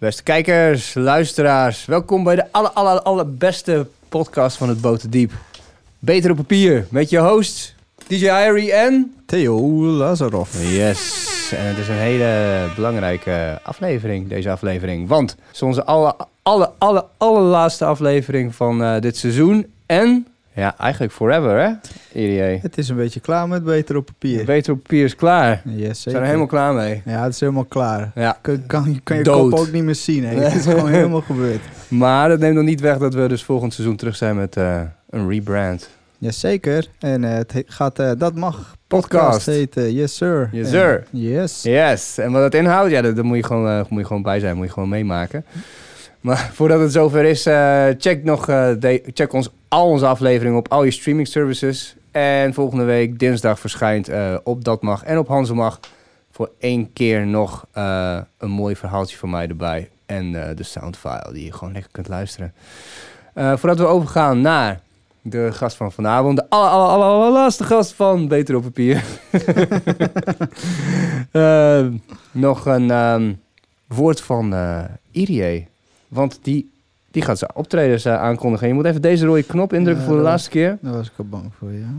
Beste kijkers, luisteraars, welkom bij de aller, aller, allerbeste podcast van het Boterdiep. Beter op papier, met je host DJ Irie en... Theo Lazarov. Yes, en het is een hele belangrijke aflevering, deze aflevering. Want het is onze alle, alle, alle, allerlaatste aflevering van uh, dit seizoen. En, ja, eigenlijk forever hè? Het is een beetje klaar met Beter op papier. Beter op papier is klaar. Yes, We zeker. zijn er helemaal klaar mee. Ja, het is helemaal klaar. Ja. Kan, kan, kan je Dood. kop ook niet meer zien. Hè? Het is gewoon helemaal gebeurd. Maar dat neemt nog niet weg dat we dus volgend seizoen terug zijn met eh, een rebrand. Jazeker. En eh, het he- gaat, eh, dat mag Podcast. heten. Yes, sir. Yes, En- sir. yes. Yes, en wat dat inhoudt, ja, daar daar moet, je gewoon, moet je gewoon bij zijn, moet je gewoon meemaken. Maar voordat het zover is, eh, check, nog, eh, de- check ons, al onze afleveringen op al je streaming services. En volgende week dinsdag verschijnt eh, op Dat Mag en op Hanze Mag voor één keer nog een mooi verhaaltje van mij erbij. En de soundfile die je gewoon lekker kunt luisteren. Voordat we overgaan naar de gast van vanavond. De aller, aller, aller, allerlaatste gast van Beter op Papier. Nog een ehm, woord van Irie. Want die, die gaat zijn optredens eh, aankondigen. Je moet even deze rode knop indrukken Ja, voor de laatste keer. Daar was ik al bang voor, ja.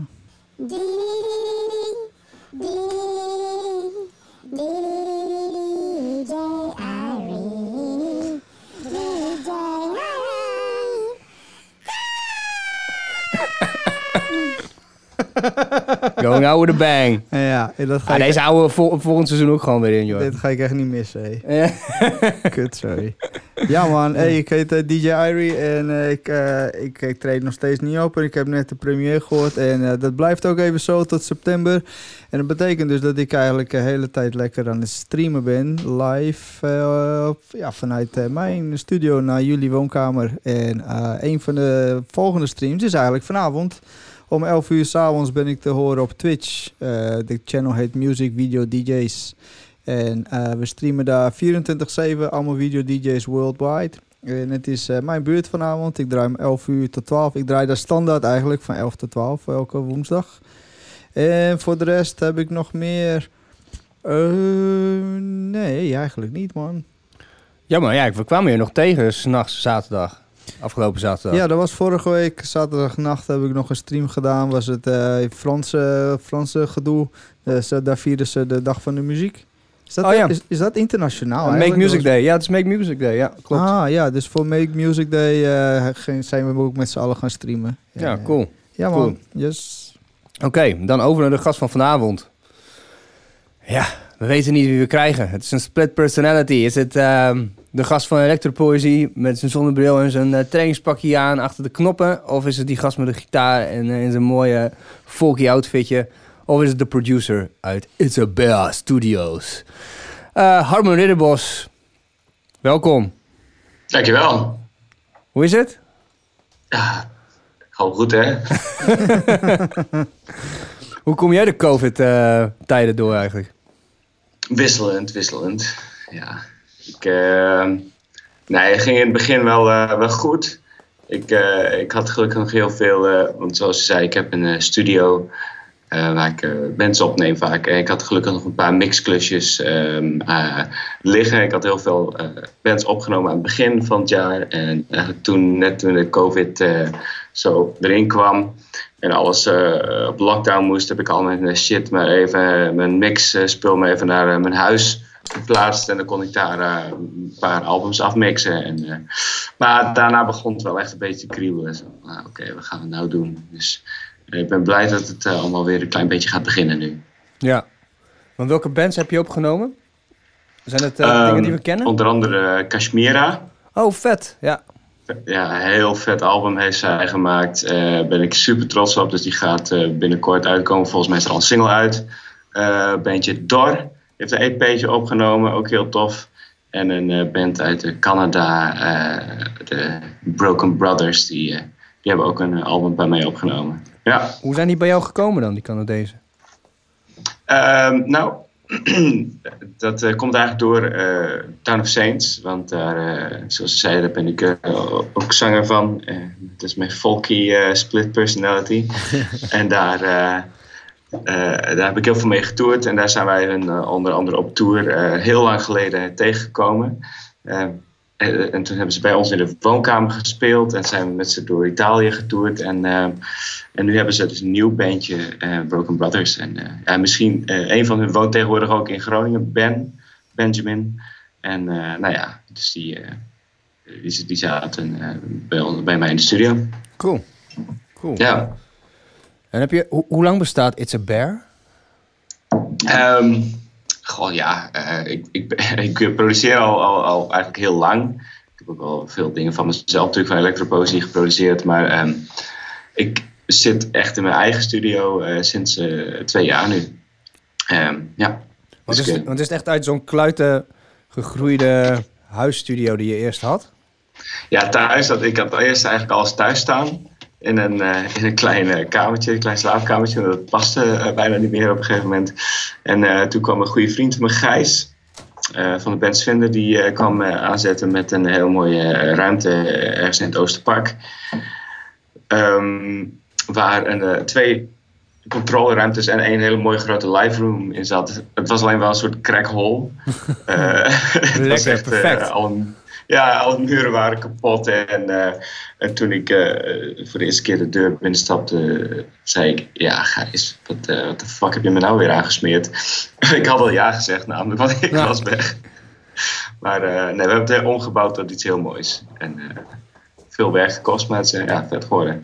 Going out with a bang. Ja, en dat ga, Ah, ik, deze houden we vol, volgend seizoen ook gewoon weer in, joh. dit ga ik echt niet missen. Ja. Kut, sorry. Ja man, hey, ik heet eh, DJ Irie en eh, ik, eh, ik, ik treed nog steeds niet op. En ik heb net de première gehoord en dat blijft ook even zo tot september. En dat betekent dus dat ik eigenlijk de hele tijd lekker aan het streamen ben. Live ja, vanuit mijn studio naar jullie woonkamer. En een van de volgende streams is eigenlijk vanavond. Om 11 uur s'avonds ben ik te horen op Twitch. Eh, de channel heet Music Video DJ's. En eh, we streamen daar 24-7, allemaal video DJ's worldwide. En het is eh, mijn beurt vanavond. Ik draai om 11 uur tot 12. Ik draai daar standaard eigenlijk van 11 tot 12 elke woensdag. En voor de rest heb ik nog meer. Nee, eigenlijk niet, man. ja, maar ja, we kwamen je nog tegen s'nachts zaterdag. Afgelopen zaterdag. Ja, dat was vorige week. Zaterdagnacht heb ik nog een stream gedaan. Was het eh, Franse, Franse gedoe. Eh, daar vierden ze de dag van de muziek. Is dat, Oh, ja. is, is dat internationaal? Make? Music was- Day. Ja, het is Make Music Day. Ja, klopt. Ah ja, dus voor Make Music Day eh, zijn we ook met z'n allen gaan streamen. ja, cool. Ja man, Cool. yes. Oké, dan over naar de gast van vanavond. Ja, we weten niet wie we krijgen. Het is een split personality. Is het ehm, de gast van Electropoëzie met zijn zonnebril en zijn eh, trainingspakje aan achter de knoppen? Of is het die gast met de gitaar en eh, in zijn mooie folky outfitje? Of is het de producer uit Isabella Studios? Eh Harmon Ridderbos, welkom. Dankjewel. Hoe is het? Ja, gewoon goed hè? Hoe kom jij de COVID-tijden door eigenlijk? Wisselend, wisselend. Ja, ik, eh, nee, ging in het begin wel, eh, wel goed. Ik, eh, ik had gelukkig nog heel veel, want zoals je zei, ik heb een studio waar ik bands opneem vaak. En ik had gelukkig nog een paar mixklusjes eh, liggen. Ik had heel veel bands opgenomen aan het begin van het jaar. En toen, net toen de COVID zo erin kwam en alles op lockdown moest, heb ik al mijn shit maar even, mijn mix eh, spul maar even naar mijn huis geplaatst. En dan kon ik daar eh, een paar albums afmixen. En, eh, maar daarna begon het wel echt een beetje te kriebelen. Zo, nou, Oké, wat gaan we nou doen? Dus eh, ik ben blij dat het allemaal weer een klein beetje gaat beginnen nu. Ja. Want welke bands heb je opgenomen? Zijn het eh, Ehm, dingen die we kennen? Onder andere Kashmira. Oh, vet. Ja. Ja, een heel vet album heeft zij gemaakt. Daar ben ik super trots op. Dus die gaat binnenkort uitkomen. Volgens mij is er al een single uit. Eh bandje Dor heeft een EP'tje opgenomen. Ook heel tof. En een eh, band uit eh, Canada, eh, de Broken Brothers. Die, die hebben ook een album bij mij opgenomen. Ja. Hoe zijn die bij jou gekomen dan, die Canadezen? Ehm, nou, dat komt eigenlijk door Town of Saints. Want daar, zoals ze zeiden, daar ben ik ook zanger van. Dat is mijn folky split personality. en daar, daar heb ik heel veel mee getoerd. En daar zijn wij een, eh, onder andere op tour eh, heel lang geleden tegengekomen. Eh, eh, en toen hebben ze bij ons in de woonkamer gespeeld en zijn met ze door Italië getoerd. En, eh, en nu hebben ze dus een nieuw bandje, eh, Broken Brothers. En ja, misschien een van hun woont tegenwoordig ook in Groningen, Ben, Benjamin. En nou ja, dus die, die, die zaten bij, bij mij in de studio. Cool. cool. Ja. En heb je, hoe lang bestaat It's a Bear? Um, goh, ja, uh, ik, ik, ik, produceer al, al, al, eigenlijk heel lang. Ik heb ook wel veel dingen van mezelf natuurlijk van elektropoëzie geproduceerd. Maar um, ik zit echt in mijn eigen studio uh, sinds uh, twee jaar nu. Um, ja. Want, dus, is, want is het echt uit zo'n kluiten gegroeide huisstudio die je eerst had? Ja, thuis. Dat, ik had eerst eigenlijk alles thuis staan in een, uh, in een klein kamertje, een klein slaapkamertje. Dat paste uh, bijna niet meer op een gegeven moment. En uh, toen kwam een goede vriend van me, Gijs, van de band Svender, die kwam aanzetten met een heel mooie ruimte ergens in het Oosterpark. Um, waar een, twee controleruimtes en één hele mooie grote live room in zat. Het was alleen wel een soort crackhole. Lekker, was echt, perfect. al een ja, alle muren waren kapot. En, uh, en toen ik uh, voor de eerste keer de deur binnenstapte, zei ik: Ja, Gijs, wat uh, de fuck heb je me nou weer aangesmeerd? ik had al ja gezegd, namelijk, want ik ja. was weg. Maar nee, we hebben het omgebouwd tot iets heel moois. En veel werk gekost, maar het is ja, vet geworden.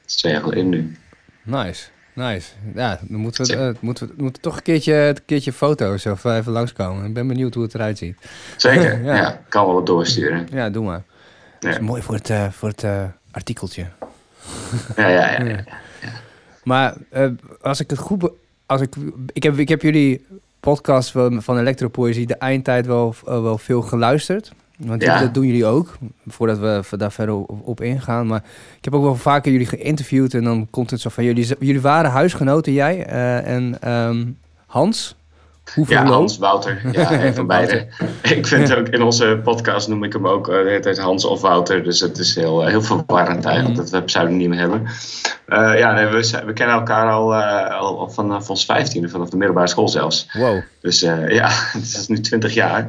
Het is twee jaar geleden nu. Nice. Nice. Ja, dan moeten we, uh, moeten we moeten toch een keertje, een keertje foto's of even langskomen. Ik ben benieuwd hoe het eruit ziet. Zeker, ja. ja. Kan wel wat doorsturen. Ja, doe maar. Ja. Dat is mooi voor het, uh, voor het uh, artikeltje. Ja, ja, ja. ja, Maar als ik het goed... Als ik, ik, heb, ik heb jullie podcast van Elektropoëzie de eindtijd wel, wel veel geluisterd. Want ja. dat doen jullie ook, voordat we daar verder op, ingaan. Maar ik heb ook wel vaker jullie geïnterviewd en dan komt het zo van... Jullie, jullie waren huisgenoten, jij uh, en um, Hans. Hoeveel ja, Hans, Wouter. Ja, een van beide. ik vind ook in onze podcast noem ik hem ook uh, de hele tijd Hans of Wouter. Dus het is heel, uh, heel verwarrend eigenlijk dat we pseudoniem hebben. Uh, ja, nee, we, we, kennen elkaar al, al vanaf ons vijftiende, vanaf de middelbare school zelfs. Wow. Dus ja, het is nu twintig jaar.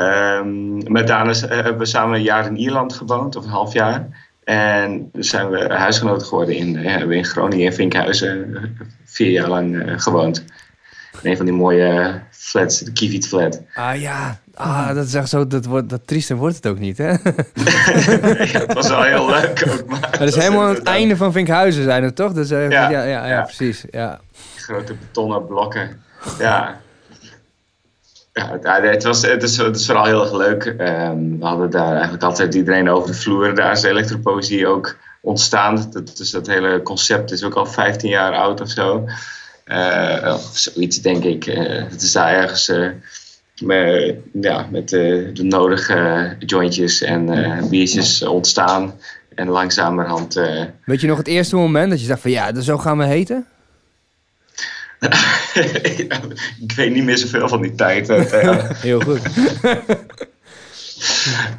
Um, met Daan hebben we samen een jaar in Ierland gewoond, of een half jaar. En zijn we huisgenoten geworden in, ja, hebben in Groningen in Vinkhuizen vier jaar lang uh, gewoond. In een van die mooie flats, de Kievit flat. Ah ja, ah, dat is echt zo, dat, wordt, dat triester wordt het ook niet, hè? ja, dat was wel heel leuk ook. Maar dat is helemaal aan het einde van Vinkhuizen zijn het toch? Dus, uh, ja, ja, ja, ja, precies. Ja. Grote betonnen blokken. Ja, ja, het, was, het, is, het is vooral heel erg leuk. Um, we hadden daar eigenlijk altijd iedereen over de vloer. Daar is elektropoëzie ook ontstaan. Dat, dus dat hele concept is ook al 15 jaar oud of zo. Uh, of zoiets, denk ik. Uh, het is daar ergens uh, met, ja, met de nodige jointjes en biertjes ontstaan. En langzamerhand... Weet je nog het eerste moment dat je dacht van ja, zo gaan we heten? ik weet niet meer zoveel van die tijd. Heel goed.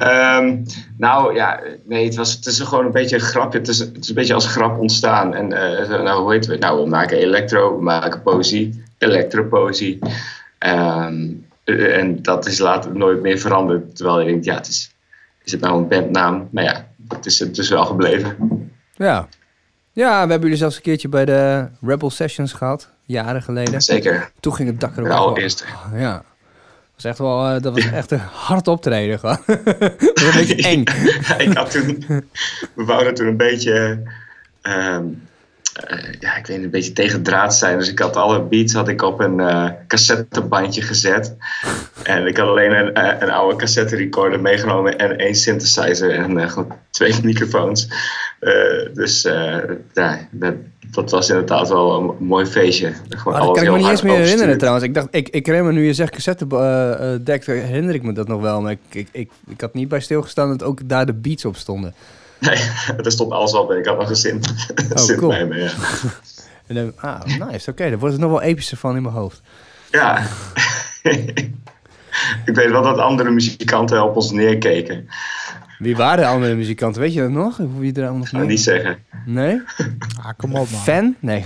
um, nou ja, nee, het, was, het is gewoon een beetje een grapje. Het is, het is een beetje als grap ontstaan. En uh, nou, hoe heet het? Nou, we maken elektro, we maken poëzie, elektropoëzie. Um, en dat is later nooit meer veranderd. Terwijl je denkt, ja, het is, is het nou een bandnaam? Maar ja, het is, het is wel gebleven. Ja. Ja, we hebben jullie zelfs een keertje bij de Rebel Sessions gehad jaren geleden. Zeker. Toen ging het dak erop. Nou, eerst. Ja. Dat was echt wel, uh, dat was echt een hard optreden gewoon. dat was een beetje eng. ik had toen, we wouden toen een beetje, um, uh, ja, ik weet niet, een beetje tegen draad zijn. Dus ik had alle beats had ik op een uh, cassettebandje gezet. En ik had alleen een, een oude cassette recorder meegenomen en één synthesizer en gewoon twee microfoons. dus ja, dat, dat was inderdaad wel een mooi feestje. Gewoon dat kan ik me niet eens meer herinneren trouwens. Ik dacht, ik, ik me nu je zegt cassette deck, herinner ik me dat nog wel. Maar ik, ik, ik, ik had niet bij stilgestaan dat ook daar de beats op stonden. Nee, er stond alles op en ik had nog een zint, oh, cool. bij me, ja. en dan, ah, nice, oké, okay, dan wordt het nog wel epischer van in mijn hoofd. Ja, ik weet wel dat andere muzikanten op ons neerkeken. Wie waren de andere muzikanten? Weet je dat nog? Wie er nog mee? niet zeggen. Nee? Ah, kom op man. Fan? Nee.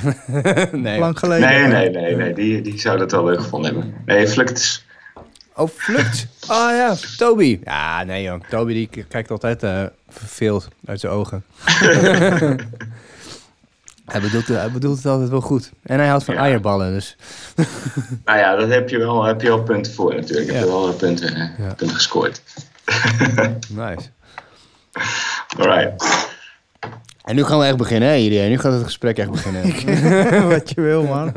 nee. Lang geleden. Nee, nee, nee. nee. Die, die zou dat wel leuk gevonden hebben. Nee, Fluctus. Oh, Flukt. Oh ja, Toby. Ja, nee joh. Toby die kijkt altijd eh, verveeld uit zijn ogen. hij, bedoelt, hij bedoelt het altijd wel goed. En hij houdt van Ja. eierballen, dus... Nou ja, daar heb je wel, heb je wel punten voor natuurlijk. Ik Ja. heb wel punten, eh, Ja. punten gescoord. Nice. Alright. En nu gaan we echt beginnen, hè iedereen? Nu gaat het gesprek echt beginnen. Wat je wil, man.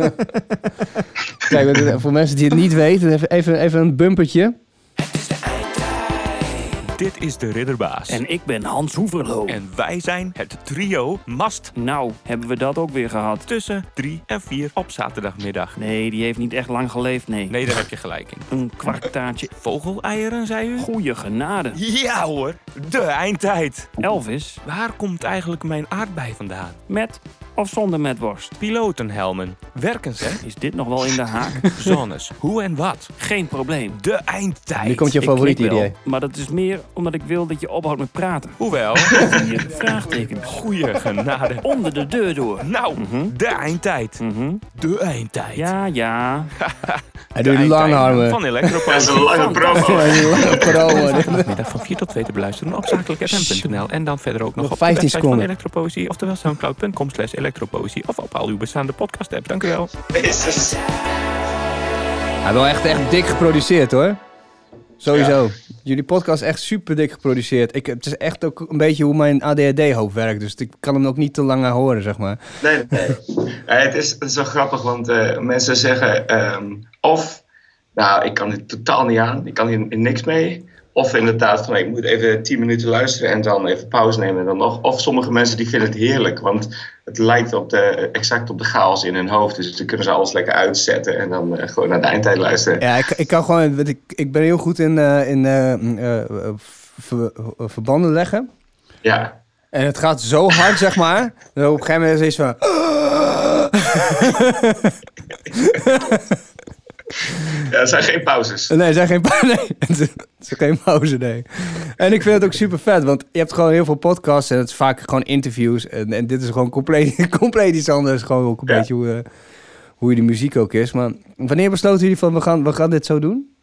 Kijk, voor mensen die het niet weten, even, even, even een bumpertje. Dit is de Ridderbaas. En ik ben Hans Hoeverlo. En wij zijn het trio Mast. nou, hebben we dat ook weer gehad? Tussen 3 en 4 op zaterdagmiddag. Nee, die heeft niet echt lang geleefd, nee. Nee, daar heb je gelijk in. Een kwarktaartje. Vogeleieren, zei u? Goeie genade. Ja hoor, de eindtijd. Elvis, Waar komt eigenlijk mijn aardbei vandaan? met of zonder met worst? Pilotenhelmen. Werken ze? Is dit nog wel in de haak? Zones. Hoe en wat? Geen probleem. De eindtijd. Nu komt je Ik favoriet knik wel, idee. Maar dat is meer omdat ik wil dat je ophoudt met praten. Hoewel, Vier vraagtekens. goeie genade. Onder de deur door. Nou, de eindtijd. Mhm. De eindtijd. Ja, ja. Hij doet lang eindtijd armen. Van Dat is een lange promo. Lange van 4 tot 2 te beluisteren op zakelijkfm.nl. En dan verder ook nog Nog op 15 de website seconden. van Elektropoëzie. Oftewel soundcloud.com slash elektropoëzie. Of op al uw bestaande podcast apps. Dank u wel. Hij heeft wel echt, echt dik geproduceerd hoor. Sowieso. Jullie podcast is echt super dik geproduceerd. Ik, het is echt ook een beetje hoe mijn ADHD-hoofd werkt. Dus ik kan hem ook niet te lang aan horen, zeg maar. Nee, nee. Ja, het, is, het is wel grappig, want eh, mensen zeggen ehm, of, nou, ik kan dit totaal niet aan, ik kan hier niks mee. Of inderdaad, van, ik moet even 10 minuten luisteren en dan even pauze nemen en dan nog. Of sommige mensen die vinden het heerlijk, want het lijkt op de, exact op de chaos in hun hoofd. Dus dan kunnen ze alles lekker uitzetten en dan eh, gewoon naar de eindtijd luisteren. Ja, ik, ik kan gewoon... Ik, ik ben heel goed in, eh, in ver- eh, verbanden leggen. Ja, En het gaat zo hard, zeg maar. Dat op een gegeven moment is het van... ja er zijn geen pauzes. Nee, er zijn geen, pa- nee, het is geen pauze, nee. En ik vind het ook super vet, want je hebt gewoon heel veel podcasts en het is vaak gewoon interviews. En, en dit is gewoon compleet, compleet iets anders. Gewoon ook een Ja. beetje hoe, eh, hoe de muziek ook is. Maar wanneer besloten jullie van, we gaan, we gaan dit zo doen?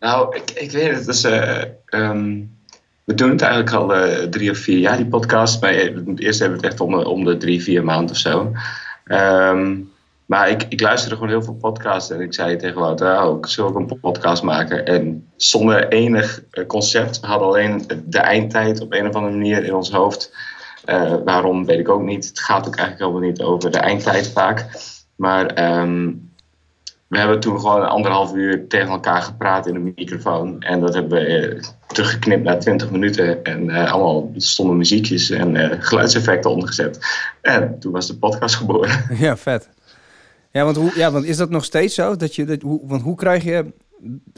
Nou, ik, ik weet het. Dus, eh, ehm, we doen het eigenlijk al eh, drie of vier jaar, die podcast. Maar eerst hebben we het echt om, de- om de drie, vier maanden of zo. Ehm, maar ik, ik luisterde gewoon heel veel podcasts. En ik zei tegen Wouter, oh, ik zal ook een podcast maken. En zonder enig eh, concept. We hadden alleen de eindtijd op een of andere manier in ons hoofd. Eh, waarom, weet ik ook niet. Het gaat ook eigenlijk helemaal niet over de eindtijd vaak. Maar... ehm, we hebben toen gewoon anderhalf uur tegen elkaar gepraat in de microfoon. En dat hebben we eh, teruggeknipt naar 20 minuten. En allemaal stonden muziekjes en geluidseffecten ondergezet. En toen was de podcast geboren. Ja, vet. Ja, want, hoe, ja, want is dat nog steeds zo? Dat je, dat, hoe, want hoe krijg je...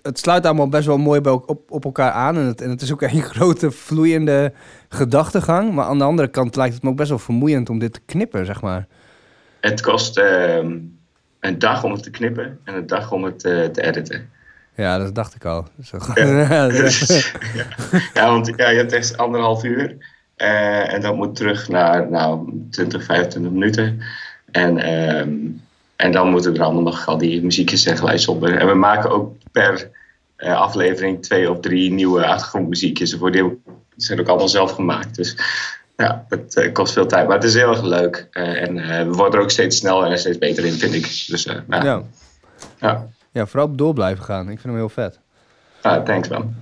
Het sluit allemaal best wel mooi bij, op, op elkaar aan. En het, en het is ook een grote vloeiende gedachtegang. Maar aan de andere kant lijkt het me ook best wel vermoeiend om dit te knippen, zeg maar. Het kost ehm, een dag om het te knippen en een dag om het eh, te editen. Ja, dat dacht ik al. Zo, Ja. ja. ja, want ja, je hebt echt anderhalf uur. Eh, en dat moet terug naar nou, 20, 25 minuten. En, ehm, en dan moeten er allemaal nog al die muziekjes en geluidjes onder. En we maken ook per eh, aflevering twee of drie nieuwe achtergrondmuziekjes. Voor die zijn ook allemaal zelf gemaakt. Dus ja, het eh, kost veel tijd. Maar het is heel erg leuk. Eh, en we worden er ook steeds sneller en steeds beter in, vind ik. Dus eh, ja. ja. Ja. ja, vooral op door blijven gaan. Ik vind hem heel vet. Ah, thanks man.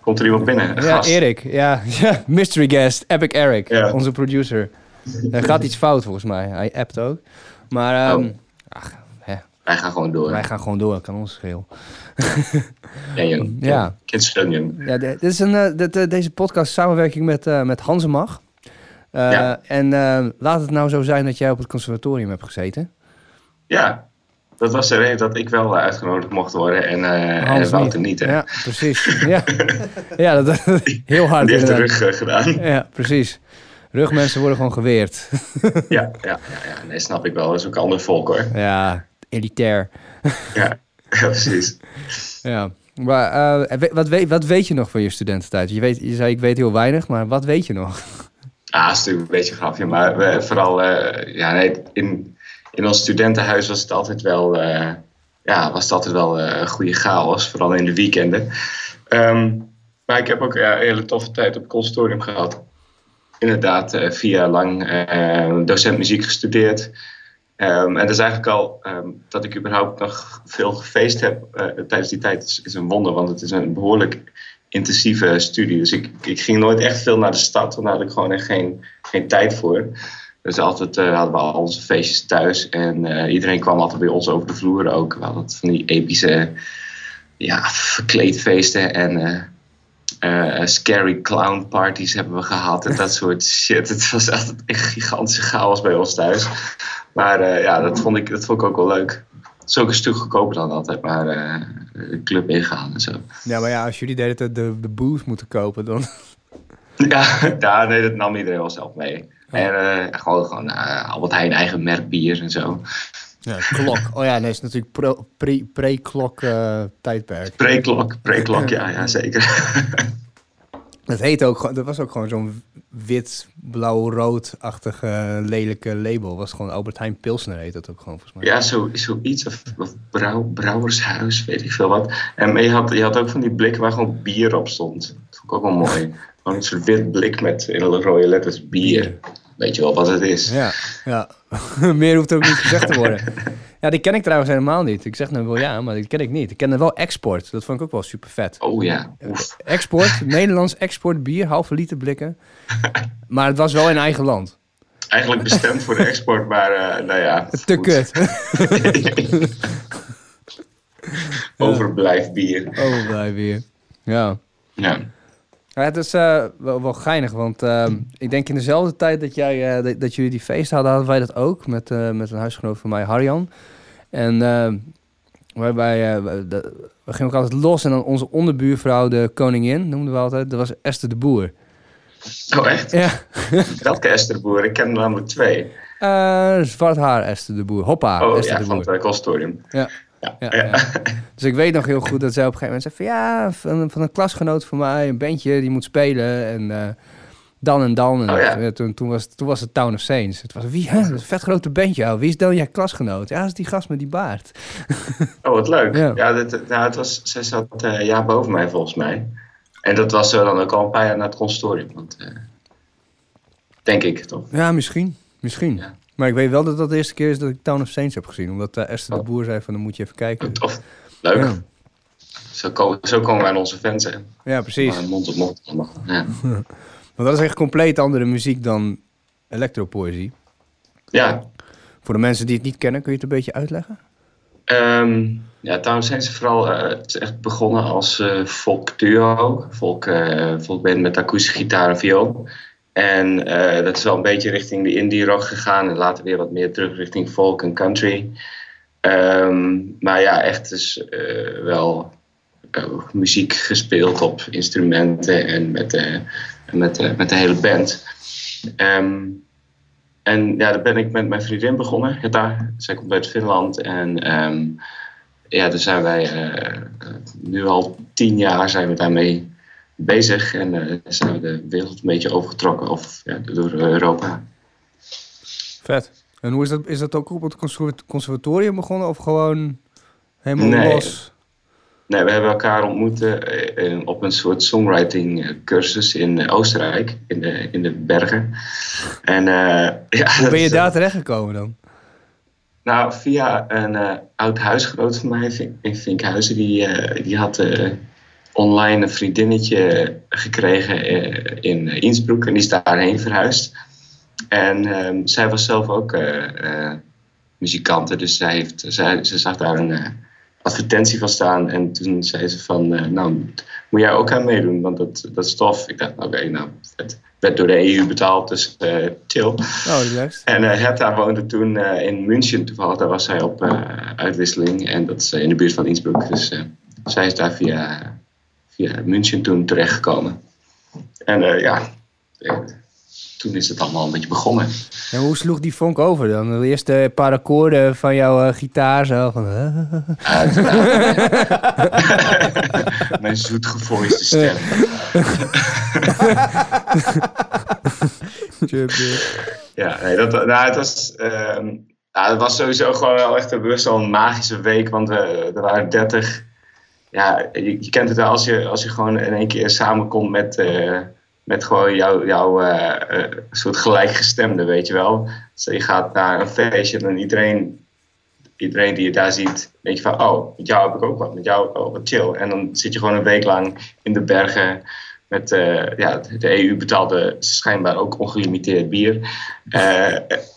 Komt er iemand binnen? Ja, gast? Erik. Ja, ja, mystery guest. Epic Eric. Ja. Onze producer. Er gaat iets fout volgens mij. Hij appt ook. Maar Oh. Ach, hè, Wij gaan gewoon door. wij gaan gewoon door. Kan ons schelen. En jong. Ja. Jong. Ja, dit is een, eh, dit, eh, deze podcast samenwerking met, eh met Hansemag. Eh Ja. En laat het nou zo zijn dat jij op het conservatorium hebt gezeten. Ja, dat was de reden dat ik wel uitgenodigd mocht worden en, Hans en Wouter niet. hè. Ja, precies. ja, ja dat, heel hard Die heeft de inderdaad. rug gedaan. Ja, precies. Rugmensen worden gewoon geweerd. ja, ja, ja, ja, nee, snap ik wel. Dat is ook een ander volk hoor. ja, elitair. Ja, ja precies. Ja. Maar eh, wat, weet, wat weet je nog van je studententijd? Je, weet, je zei ik weet heel weinig, maar wat weet je nog? Ah, is natuurlijk een beetje een grapje, maar we, vooral eh, ja, nee, in, in ons studentenhuis was het altijd wel, eh, ja, was het altijd wel een goede chaos, vooral in de weekenden. Ehm, maar ik heb ook ja, een hele toffe tijd op het conservatorium gehad. Inderdaad, eh, vier jaar lang eh, docent muziek gestudeerd. Ehm, en dat is eigenlijk al ehm, dat ik überhaupt nog veel gefeest heb eh, tijdens die tijd is, is een wonder, want het is een behoorlijk intensieve studie. Dus ik, ik ging nooit echt veel naar de stad, want daar had ik gewoon echt geen, geen tijd voor. Dus altijd hadden we al onze feestjes thuis en iedereen kwam altijd bij ons over de vloer ook. We hadden van die epische ja, verkleedfeesten en eh, scary clown parties hebben we gehad en dat soort shit. Het was echt een gigantische chaos bij ons thuis. Maar eh, ja, dat vond, ik, dat vond ik ook wel leuk. Het is ook een stuk goedkoper dan altijd, maar eh, de club ingaan en zo. Ja, maar ja, als jullie de tijd de, de booze moeten kopen, dan... Ja, ja, nee, dat nam iedereen wel zelf mee. En eh, gewoon, gewoon Albert Heijn eigen merk bier en zo. Ja, klok. Oh ja, nee, het is natuurlijk pro- pre- pre-klok eh, tijdperk. Preklok, preklok, ja, ja, zeker. Dat heet ook gewoon, dat was ook gewoon zo'n wit, blauw, rood-achtige lelijke label. was gewoon Albert Heijn Pilsner heet dat ook gewoon volgens mij. Ja, zo, zoiets. Of, of brouw, brouwershuis, weet ik veel wat. En je had, je had ook van die blikken waar gewoon bier op stond. Dat vond ik ook wel mooi. Gewoon een soort wit blik met in rode letters bier. Weet je wel wat het is? Ja, ja. Meer hoeft ook niet gezegd te worden. Ja, die ken ik trouwens helemaal niet. Ik zeg nou wel ja, maar die ken ik niet. Ik ken wel Export. Dat vond ik ook wel super vet. Oh ja. Oef. Export, Nederlands export bier, halve liter blikken. Maar het was wel in eigen land. Eigenlijk bestemd voor de export, maar eh, nou ja. Te goed. kut. Overblijf bier. Blij weer. Ja. Ja. Ja, het is eh, wel, wel geinig, want eh, ik denk in dezelfde tijd dat, jij, eh, dat, dat jullie die feest hadden, hadden wij dat ook met, eh, met een huisgenoot van mij, Harjan. En eh, waarbij, we, de- we gingen ook altijd los en dan onze onderbuurvrouw, de koningin, noemden we altijd, dat was Esther de Boer. Oh echt? Ja, Welke Esther Boer? Ik ken er namelijk twee. Zwart haar Esther de Boer, hoppa Oh Esther ja, de van Boer. het uh, consortium. Ja. Ja. Ja, Ja. ja. Dus ik weet nog heel goed dat zij op een gegeven moment zei van ja, van, van een klasgenoot van mij, een bandje die moet spelen en eh, dan en dan. En Oh, ja. eh, toen, toen, was, toen was het Town of Saints. Het was wie? Hè? Een vet grote bandje. Oh, wie is dan jouw klasgenoot? Ja, dat is die gast met die baard. Oh, wat leuk. Ja. Ja, dit, nou, het was, zij zat eh, een jaar boven mij volgens mij. En dat was zo dan ook al een paar jaar na het consortium. Want, eh, denk ik toch? Ja, misschien. Misschien. Ja. Maar ik weet wel dat dat de eerste keer is dat ik Town of Saints heb gezien. Omdat eh, Esther de Oh. Boer zei van dan moet je even kijken. Tof. Leuk. Ja, Zo, komen, zo komen wij aan onze fans. Hè. ja precies. Maar mond op mond. Ja. Want dat is echt compleet andere muziek dan elektropoëzie. ja. Voor de mensen die het niet kennen, kun je het een beetje uitleggen? Ehm, ja, trouwens zijn ze vooral eh, het is echt begonnen als eh folk duo, folk, eh folkband met akoestische gitaar en viool. En eh, dat is wel een beetje richting de indie rock gegaan en later weer wat meer terug richting folk en country. Ehm, maar ja, echt dus eh, wel eh, muziek gespeeld op instrumenten en met, met, met de hele band. Ehm, en ja, daar ben ik met mijn vriendin begonnen. Zij komt uit Finland. En ehm, ja, daar zijn wij nu al tien jaar zijn we daarmee bezig. En eh, zijn we de wereld een beetje overgetrokken. Of ja, door Europa. Vet. En hoe is dat? Is dat ook op het conserva- conservatorium begonnen of gewoon helemaal Nee. los? Nee, we hebben elkaar ontmoet eh, op een soort songwriting eh, cursus in Oostenrijk. In de, in de bergen. En ja, Hoe ben je daar terechtgekomen dan? Nou, via een oud huisgenoot van mij in Vinkhuizen. Die, die had online een vriendinnetje gekregen eh, in Innsbruck. En die is daarheen verhuisd. En ehm, zij was zelf ook eh, muzikante. Dus zij heeft, zij, ze zag daar een advertentie van staan. En toen zei ze van, nou, moet jij ook aan meedoen? Want dat, dat is tof. Ik dacht, oké, nou, het werd door de EU betaald. Dus chill. Oh. En Herta woonde toen in München toevallig. Daar was zij op uitwisseling. En dat is in de buurt van Innsbruck. Dus zij is daar via, via München toen terechtgekomen. En eh, ja, eh, toen is het allemaal een beetje begonnen. En hoe sloeg die vonk over dan? De eerste paar akkoorden van jouw eh, gitaar zo van... Mijn zoetgevoiste stem. Ja, nee, dat, nou, het was, ehm, Nou, het was sowieso gewoon wel echt een, best wel een magische week, want eh, er waren 30. Ja, je, kent het wel als je, als je gewoon in één keer samenkomt met, eh, met gewoon jouw jou, eh, eh, soort gelijkgestemde, weet je wel. Dus je gaat naar een feestje en iedereen, iedereen die je daar ziet, denk je van, oh, met jou heb ik ook wat, met jou oh, wat chill. En dan zit je gewoon een week lang in de bergen met, ja, de EU betaalde schijnbaar ook ongelimiteerd bier.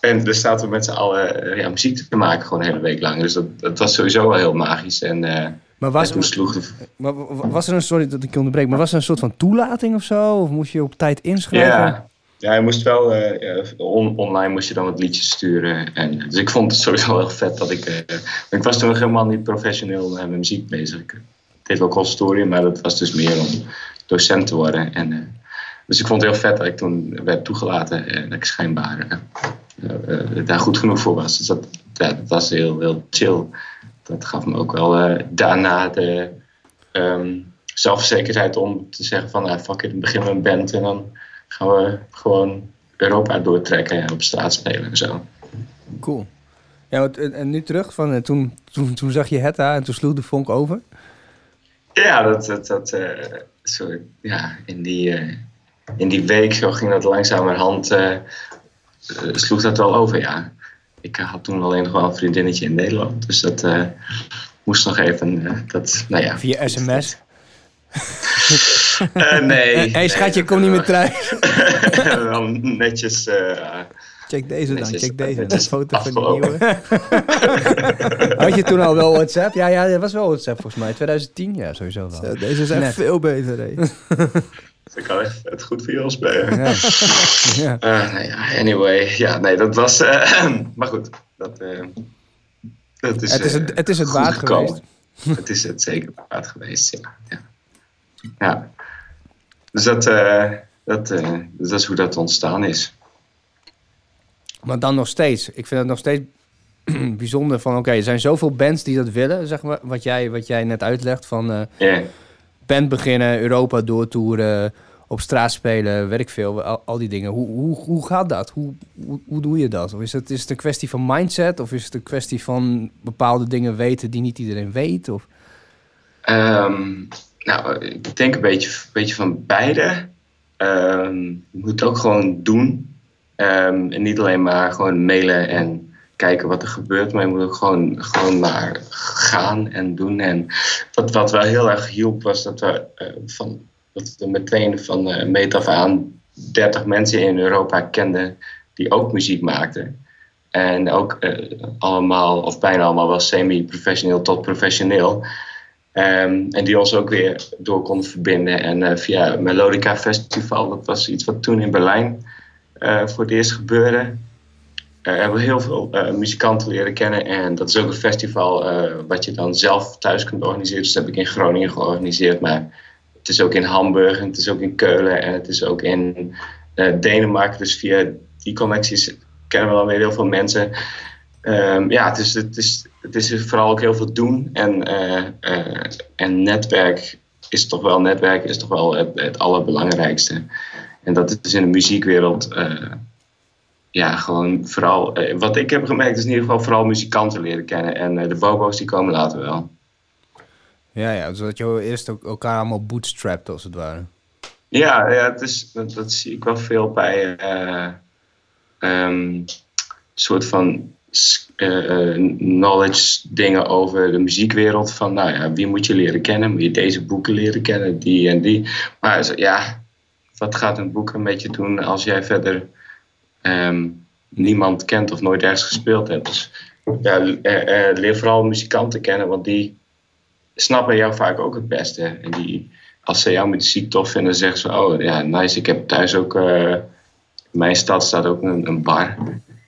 En er staat er met z'n allen ja, muziek te maken, gewoon een hele week lang. Dus dat, dat was sowieso wel heel magisch. En, Maar was, maar er een, sorry dat ik je onderbreek, maar was er een soort van toelating of zo? Of moest je op tijd inschrijven? Ja, ja, je moest wel eh, on- online moest je dan wat liedjes sturen. En, dus ik vond het sowieso wel heel vet dat ik. eh, ik was toen nog helemaal niet professioneel eh, met muziek bezig. Ik deed wel conservatorium, maar dat was dus meer om docent te worden. En, eh, dus ik vond het heel vet dat ik toen werd toegelaten en dat ik schijnbaar eh, eh, eh, daar goed genoeg voor was. Dus dat, ja, dat was heel, heel chill. Dat gaf me ook wel eh, daarna de ehm, zelfverzekerdheid om te zeggen van nou, fuck it, we beginnen we een band en dan gaan we gewoon Europa doortrekken en op straat spelen en zo. Cool. Ja, want, en, nu terug, van, eh, toen, toen, toen zag je het daar en toen sloeg de vonk over. Ja, dat, dat, dat eh, zo, ja, in, die, in die week zo ging dat langzamerhand, eh, sloeg dat wel over, ja. Ik had toen alleen nog wel een vriendinnetje in Nederland, dus dat eh, moest nog even, eh, dat, nou ja. Via sms. Eh, nee. Hé hey, schatje, kom niet meer thuis. Wel netjes, eh, Check deze dan, check deze. Een foto van die afgelopen. nieuwe. Had je toen al wel WhatsApp? Ja, ja, dat was wel WhatsApp volgens mij. 2010, ja, sowieso wel. Zo, deze is echt Net. veel beter, hè. Ik kan echt het goed voor jou spelen. Ja. ja. Eh, ja, anyway. Ja, nee, dat was... eh, maar goed, dat, eh, dat is... Het is het, het, is het goed waard gekomen. geweest. Het is het zeker waard geweest, ja. Ja. ja. Dus dat, dat, eh, dat is hoe dat ontstaan is. Maar dan nog steeds. Ik vind het nog steeds bijzonder van... Oké, er zijn zoveel bands die dat willen, zeg maar. Wat jij, wat jij net uitlegt van... Ja. Band beginnen, Europa doortoeren, op straat spelen, weet ik veel, al, al die dingen. Hoe, hoe, hoe gaat dat? Hoe, hoe, hoe doe je dat? Of is het, is het een kwestie van mindset? Of is het een kwestie van bepaalde dingen weten die niet iedereen weet? Of... Ehm, nou, ik denk een beetje, beetje van beide. Ehm, je moet het ook gewoon doen. Ehm, en niet alleen maar gewoon mailen en kijken wat er gebeurt, maar je moet ook gewoon, gewoon maar gaan en doen. En wat, wat wel heel erg hielp, was dat we, eh, van, dat we meteen van eh meet af aan 30 mensen in Europa kenden die ook muziek maakten. En ook eh, allemaal, of bijna allemaal, wel semi-professioneel tot professioneel. Ehm, en die ons ook weer door konden verbinden. En eh, via Melodica Festival, dat was iets wat toen in Berlijn voor het eerst gebeurde. Eh, hebben heel veel eh, muzikanten leren kennen. En dat is ook een festival eh, wat je dan zelf thuis kunt organiseren. Dus dat heb ik in Groningen georganiseerd. Maar het is ook in Hamburg en het is ook in Keulen en het is ook in Denemarken. Dus via die connecties kennen we dan weer heel veel mensen. Ehm, ja, het is, het, is, het is vooral ook heel veel doen. En, en netwerk is toch wel, netwerk is toch wel het, allerbelangrijkste. En dat is in de muziekwereld. Ja, gewoon vooral. eh, wat ik heb gemerkt is in ieder geval vooral muzikanten leren kennen. En eh, de bobo's die komen later wel. Ja, ja, zodat je eerst ook elkaar allemaal bootstrapt, als het ware. Ja, ja het is, dat, dat zie ik wel veel bij ehm, soort van knowledge dingen over de muziekwereld. Van nou ja, wie moet je leren kennen? Moet je deze boeken leren kennen, die en die. Maar ja, wat gaat een boek een beetje doen als jij verder ehm, niemand kent of nooit ergens gespeeld hebt? Dus ja, leer vooral muzikanten kennen, want die snappen jou vaak ook het beste. En die, als ze jouw muziek tof vinden, zeggen ze: Oh ja, nice. Ik heb thuis ook. eh, in mijn stad staat ook een, een bar.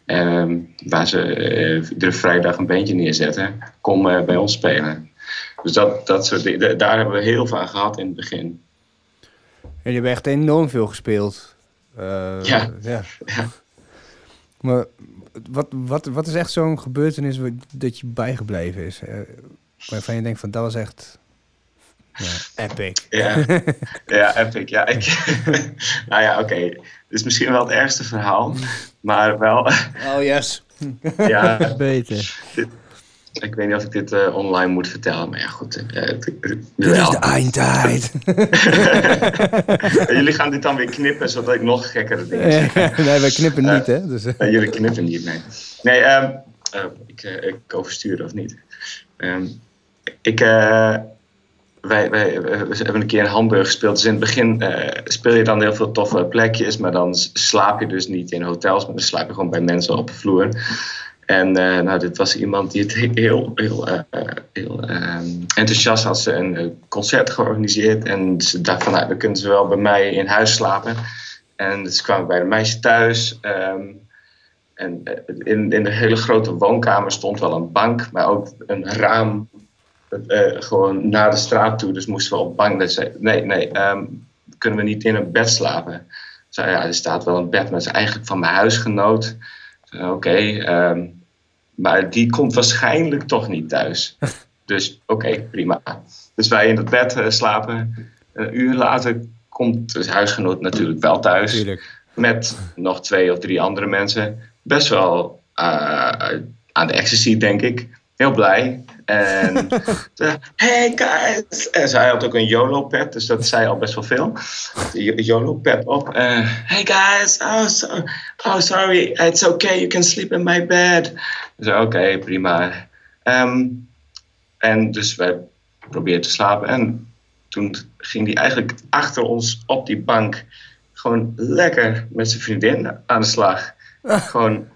ehm, waar ze eh, iedere vrijdag een bandje neerzetten. Kom eh, bij ons spelen. Dus dat, dat soort dingen, daar hebben we heel veel aan gehad in het begin. En je hebt echt enorm veel gespeeld. Ja. ja. Ja. Maar wat, wat, wat is echt zo'n gebeurtenis dat je bijgebleven is? Eh, waarvan je denkt van, dat was echt Epic. Ja, ja epic. Ja, ik, nou ja, oké. Dit is misschien wel het ergste verhaal. Maar wel, Oh yes. ja, Beter. Ik weet niet of ik dit eh, online moet vertellen. Maar ja, goed. eh, het- het- Dit is de eindtijd. Jullie gaan dit dan weer knippen, zodat ik nog gekkere dingen zeg. nee, wij knippen niet, hè? Dus, eh, jullie knippen niet, nee. Nee, ehm, eh, ik, eh, ik overstuur of niet. Ehm, ik, eh, wij, wij, we hebben een keer in Hamburg gespeeld. Dus in het begin eh, speel je dan heel veel toffe plekjes. Maar dan slaap je dus niet in hotels. Maar dan slaap je gewoon bij mensen op de vloer. En eh, nou, dit was iemand die het heel, heel, eh, heel ehm, enthousiast had. Ze een eh, concert georganiseerd. En ze dacht van, nou, dan kunnen ze wel bij mij in huis slapen. En ze kwamen bij de meisje thuis. ehm, en in, in de hele grote woonkamer stond wel een bank, maar ook een raam. gewoon naar de straat toe. Dus moesten we op bank. Dus zei, nee, nee, ehm, kunnen we niet in een bed slapen? Zei, ja, er staat wel een bed, maar het is eigenlijk van mijn huisgenoot. Oké, ehm, maar die komt waarschijnlijk toch niet thuis. Dus oké, prima. Dus wij in het bed eh, slapen. Een uur later komt de huisgenoot natuurlijk wel thuis tuurlijk. met nog twee of drie andere mensen. Best wel eh, aan de ecstasy, denk ik. Heel blij. En hey guys! En zij had ook een YOLO-pad, dus dat zei al best wel veel. De YOLO-pad op. Eh, hey guys! Oh, so, oh, sorry. It's okay. You can sleep in my bed. Dus oké, prima. Ehm, en dus wij probeerden te slapen. En toen ging hij eigenlijk achter ons op die bank gewoon lekker met zijn vriendin aan de slag. Gewoon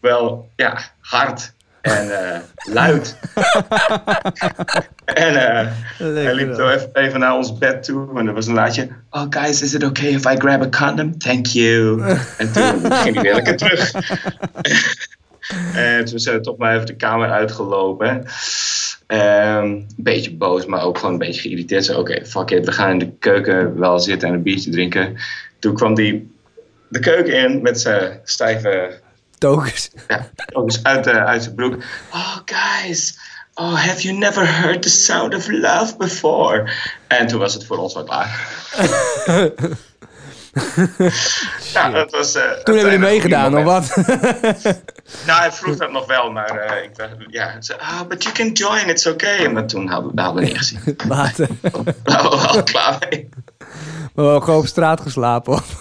wel, ja, hard en eh, luid. en eh, hij liep zo even, even naar ons bed toe en er was een laadje. Oh guys, is it okay if I grab a condom? Thank you. en toen ging hij weer lekker terug. en toen zijn we toch maar even de kamer uitgelopen. Ehm, een beetje boos, maar ook gewoon een beetje geïrriteerd. Zo, Oké, fuck it, we gaan in de keuken wel zitten en een biertje drinken. Toen kwam hij de keuken in met zijn stijve Tokens. ja, uit, eh, uit zijn broek. Oh, guys. Oh, have you never heard the sound of love before? En toen was het voor ons wel klaar. ja, dat was... eh, Toen hebben jullie meegedaan, of wat? Nou, hij vroeg dat nog wel, maar eh, ik dacht, ja, zei, ah, but you can join, it's okay. Maar toen hadden we, hadden we niet gezien. Later. Daar waren we al klaar mee. Maar wel gewoon op straat geslapen. of?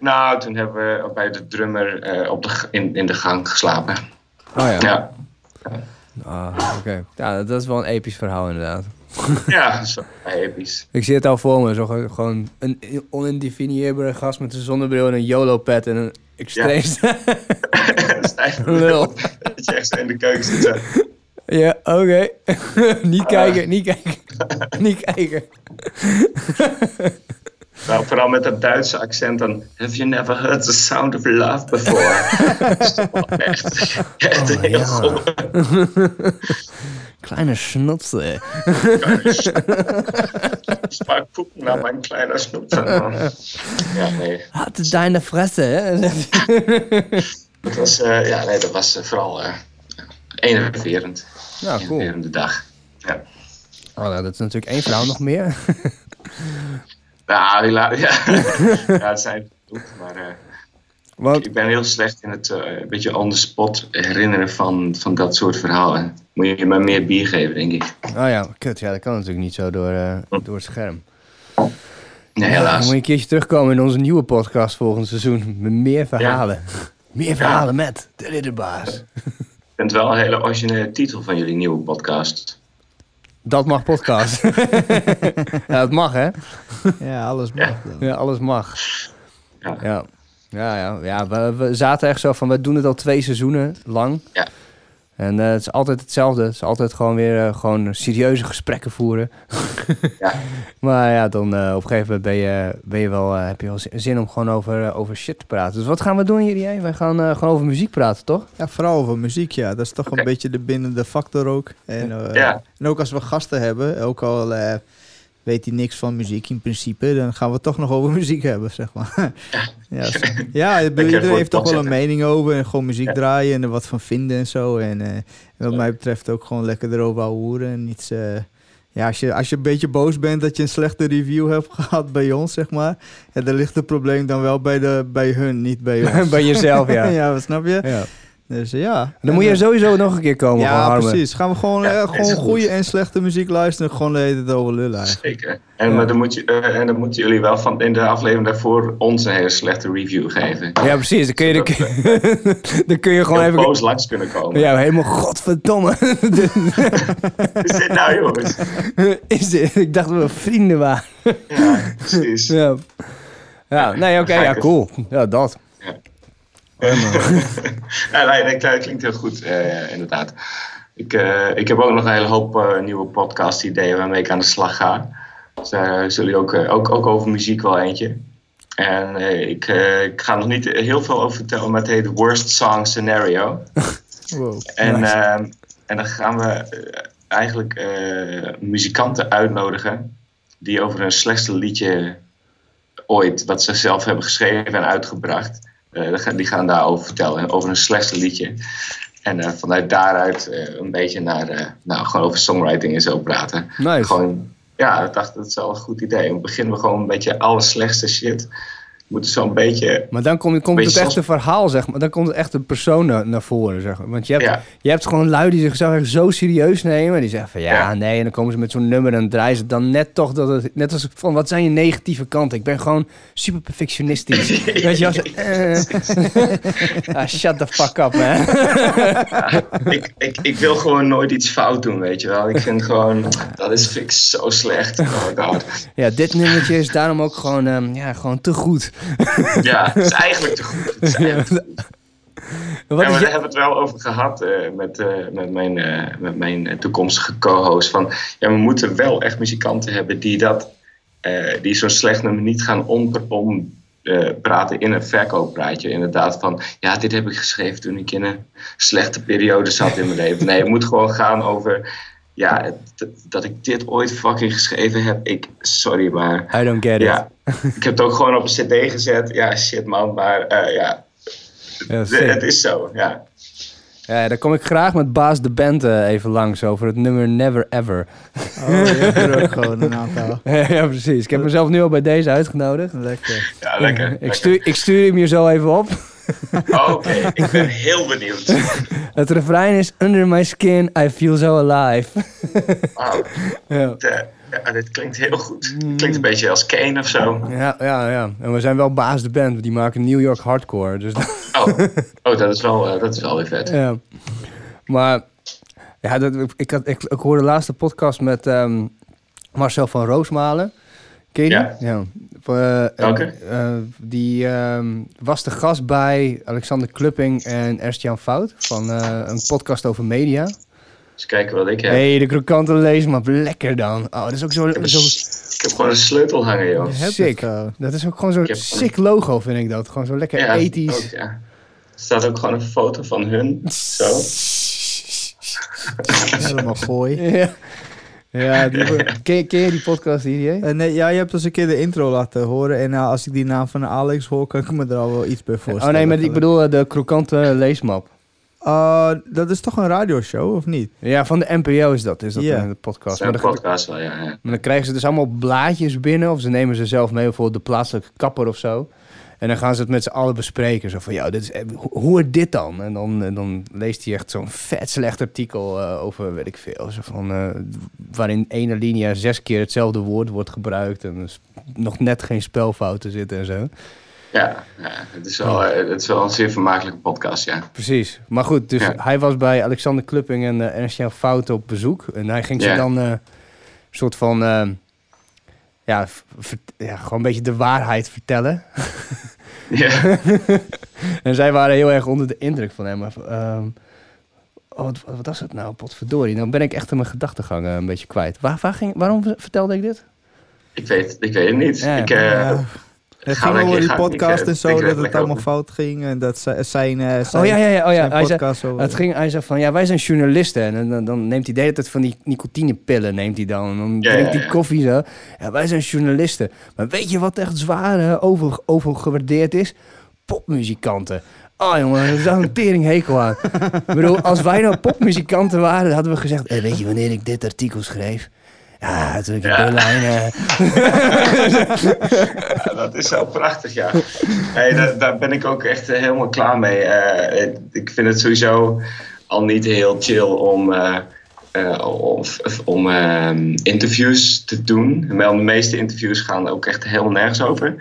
Nou, toen hebben we bij de drummer eh, op de, in, in de gang geslapen. Oh ja. Ja, Ah, oké. Ja, dat is wel een episch verhaal inderdaad. Ja zo episch. Ik zie het al voor me. Zo ge- gewoon een ondefinieerbare gast met een zonnebril en een YOLO-pad en een extreem... Stijf Lul. Dat je echt zo in de keuken zit. Ja, oké. niet kijken, niet kijken. niet kijken. Nou, vooral met dat Duitse accent dan. Have you never heard the sound of love before? Dat is toch wel echt, echt Oh, heel ja. goed. Kleine schnutzel. Smaak poep naar mijn kleine man. Ja, nee. Had deine Fresse? Dat was, eh, ja, nee, dat was eh, vooral eh enerverend. nou, cool. Enerverende dag. Ja. Oh, nou, dat is natuurlijk één vrouw nog meer. Nou, ja. ja, het zijn maar Want, ik ben heel slecht in het eh, een beetje on the spot herinneren van, van dat soort verhalen. Moet je me meer bier geven, denk ik. oh ja, kut. Ja, dat kan natuurlijk niet zo door, eh, door het scherm. Nee, Ja, helaas. moet je een keertje terugkomen in onze nieuwe podcast volgend seizoen. Met meer verhalen. Meer verhalen met de Ridderbaas. Ik vind het wel een hele originele titel van jullie nieuwe podcast. Dat mag podcast. ja, dat mag, hè? Ja, alles mag dan. Ja, alles mag. Ja. Ja, ja, ja. we, we zaten echt zo van, we doen het al twee seizoenen lang. Ja. En eh, het is altijd hetzelfde. Het is altijd gewoon weer eh, gewoon serieuze gesprekken voeren. Ja. Maar ja, dan eh, op een gegeven moment ben je, ben je wel, eh, heb je wel zin- om gewoon over, over shit te praten. Dus wat gaan we doen hier? Wij gaan eh, gewoon over muziek praten, toch? Ja, vooral over muziek, ja. Dat is toch een beetje de bindende factor ook. En, eh, Ja. en ook als we gasten hebben, ook al eh, weet hij niks van muziek in principe, dan gaan we toch nog over muziek hebben, zeg maar. ja, ja voor iedereen heeft toch wel een mening over en gewoon muziek Ja. draaien en er wat van vinden en zo. En eh, wat mij betreft ook gewoon lekker erover houden en niets, eh, Ja, als je, als je een beetje boos bent dat je een slechte review hebt gehad bij ons, zeg maar. Ja, dan ligt het probleem dan wel bij, de, bij hun, niet bij ons. Bij jezelf, ja. ja, wat snap je? ja. Dus eh, ja. Dan moet je sowieso nog een keer komen van Ja, precies. Gaan we gewoon, Ja, eh, gewoon goed. goede en slechte muziek luisteren. Gewoon de hele tijd over lullen eigenlijk. Zeker. En, maar dan moet je, eh, en dan moeten jullie wel van in de aflevering daarvoor ons een hele slechte review geven. Ja, precies. Dan kun je, dan kun je, dan kun je gewoon even... boos langs kunnen komen. Ja, helemaal godverdomme. Is dit nou jongens? Is dit? Ik dacht dat we vrienden waren. Ja, precies. Ja, ja nee, oké, ja, cool. Ja, dat. Ja, nee, nee, dat klinkt heel goed, eh, inderdaad. Ik, eh, ik heb ook nog een hele hoop eh, nieuwe podcast-ideeën waarmee ik aan de slag ga. Dus daar zullen jullie ook, ook, ook over muziek wel eentje. En ik, ik ga nog niet heel veel over vertellen, maar het heet Worst Song Scenario. Wow. En, ehm, en dan gaan we eigenlijk muzikanten uitnodigen die over hun slechtste liedje ooit, wat ze zelf hebben geschreven en uitgebracht, die gaan- die gaan daarover vertellen, over hun slechtste liedje. En eh, vanuit daaruit eh, een beetje naar, eh, nou, gewoon over songwriting en zo praten. Nice. Gewoon, ja, ik dacht dat is wel een goed idee. Dan beginnen we gewoon een beetje alle slechtste shit. Moeten zo'n beetje, Maar dan komt, komt het echte verhaal, zeg maar. Dan komt het echte persoon naar, naar voren, zeg maar. Want je hebt, ja, je hebt gewoon lui die zichzelf echt zo serieus nemen. Die zeggen van ja, Ja. nee. En dan komen ze met zo'n nummer en draaien ze dan net toch dat het... Net als van, wat zijn je negatieve kanten? Ik ben gewoon super perfectionistisch. Weet je eh. ah, shut the fuck up, man. ik, ik, ik wil gewoon nooit iets fout doen, weet je wel. Ik vind gewoon, dat is vind ik zo slecht. Oh my god. ja, dit nummertje is daarom ook gewoon, ehm, ja, gewoon te goed. Ja, het is eigenlijk te goed. Het is eigenlijk te goed. Wat ja, maar daar hebben we het wel over gehad eh, met, eh, met mijn, eh, met mijn toekomstige co-host. Van, ja, we moeten wel echt muzikanten hebben die, dat, die zo'n slecht nummer niet gaan om, om eh, praten in een verkooppraatje. Inderdaad van, ja, dit heb ik geschreven toen ik in een slechte periode zat in mijn leven. Nee, het moet gewoon gaan over, ja, het- dat ik dit ooit fucking geschreven heb. Ik, sorry, maar I don't get it. ja, ik heb het ook gewoon op een cd gezet. Ja, shit man, maar eh, ja, sick. het is zo, ja. Ja, daar kom ik graag met Baas de Band eh, even langs over het nummer Never Ever. Oh, je hebt er ook gewoon een aantal. ja, precies. Ik heb mezelf nu al bij deze uitgenodigd. Lekker. Ja, lekker. Ik lekker. stuur, ik stuur hem je zo even op. Oh, Oké, ik ben heel benieuwd. Het refrein is Under my skin, I feel so alive. Wauw, ja. dit, eh, ja, dit klinkt heel goed. Het klinkt een beetje als Kane of zo. Ja, ja, ja. En we zijn wel Baas de Band, die maken New York hardcore. Dus Oh, oh dat, is wel, eh, dat is wel weer vet. ja. Maar ja, dat, ik, had, ik, ik hoorde de laatste podcast met ehm, Marcel van Roosmalen. Ken je die? Ja. ja. Eh, die ehm, was de gast bij Alexander Klupping en Ernst-Jan Fout van eh, een podcast over media. Dus kijken wat ik heb. hey, de krokante leesmap, lekker dan. Oh, dat is ook zo, Ik, heb zo ik heb gewoon een sleutel hangen, joh. Sick. het, uh, Dat is ook gewoon zo'n sick logo, vind ik dat. Gewoon zo lekker Ja, ethisch. ook, ja. Er staat ook gewoon een foto van hun. Zo. helemaal gooi. Ja, ja die, ken, ken je die podcast hier? hè? Eh, nee, ja, je hebt ons een keer de intro laten horen. En uh, als ik die naam van Alex hoor, kan ik me er al wel iets bij voorstellen. Oh nee, maar ik bedoel eh, de krokante leesmap. Uh, dat is toch een radioshow, of niet? Ja, van de NPO is dat, is dat Ja. in de podcast. Zijn Maar dan, podcast wel, ja. ja. maar dan krijgen ze dus allemaal blaadjes binnen, of ze nemen ze zelf mee, bijvoorbeeld de plaatselijke kapper of zo. En dan gaan ze het met z'n allen bespreken. Zo van, ja, dit is, eh, hoe, wordt dit dan? En dan, en dan leest hij echt zo'n vet slecht artikel eh, over, weet ik veel. Zo van, eh, waarin ene linia zes keer hetzelfde woord wordt gebruikt. En dus nog net geen spelfouten zitten en zo. Ja, ja het, is wel, eh, het is wel een zeer vermakelijke podcast, ja. Precies. Maar goed, dus Ja. hij was bij Alexander Klupping en uh, Ernst-Jan Fout op bezoek. En hij ging ze dan eh, een soort van... ja, ver- ja, gewoon een beetje de waarheid vertellen. ja. En zij waren heel erg onder de indruk van hem. Ehm, oh, wat, wat was het nou? Potverdorie. Dan ben ik echt in mijn gedachtegang een beetje kwijt. Waar, waar ging, waarom vertelde ik dit? Ik, weet, ik weet het niet. Ja. Ik, eh. Het ging over die podcast ik, en zo, dat het allemaal fout ging. En dat zi- zijn, eh, zijn, oh ja, ja, ja. Oh, ja. zei, podcast zo... het ging, hij zei van, ja, wij zijn journalisten. En dan, dan neemt hij de hele tijd van die nicotinepillen, neemt hij dan. En dan Ja, drinkt hij ja. koffie zo. Ja, wij zijn journalisten. Maar weet je wat echt zwaar eh, over, overgewaardeerd is? Popmuzikanten. Ah jongen, daar zou een tering hekel aan. ik bedoel, als wij nou popmuzikanten waren, hadden we gezegd... "Hé, weet je wanneer ik dit artikel schreef? Ja, natuurlijk Ja. Berlijn. eh. Ja, dat is zo prachtig, ja. Hey, daar, daar ben ik ook echt eh, helemaal klaar mee. Eh, ik- ik vind het sowieso al niet heel chill om, eh, eh, om, om ehm, interviews te doen. Wel, de meeste interviews gaan ook echt helemaal nergens over.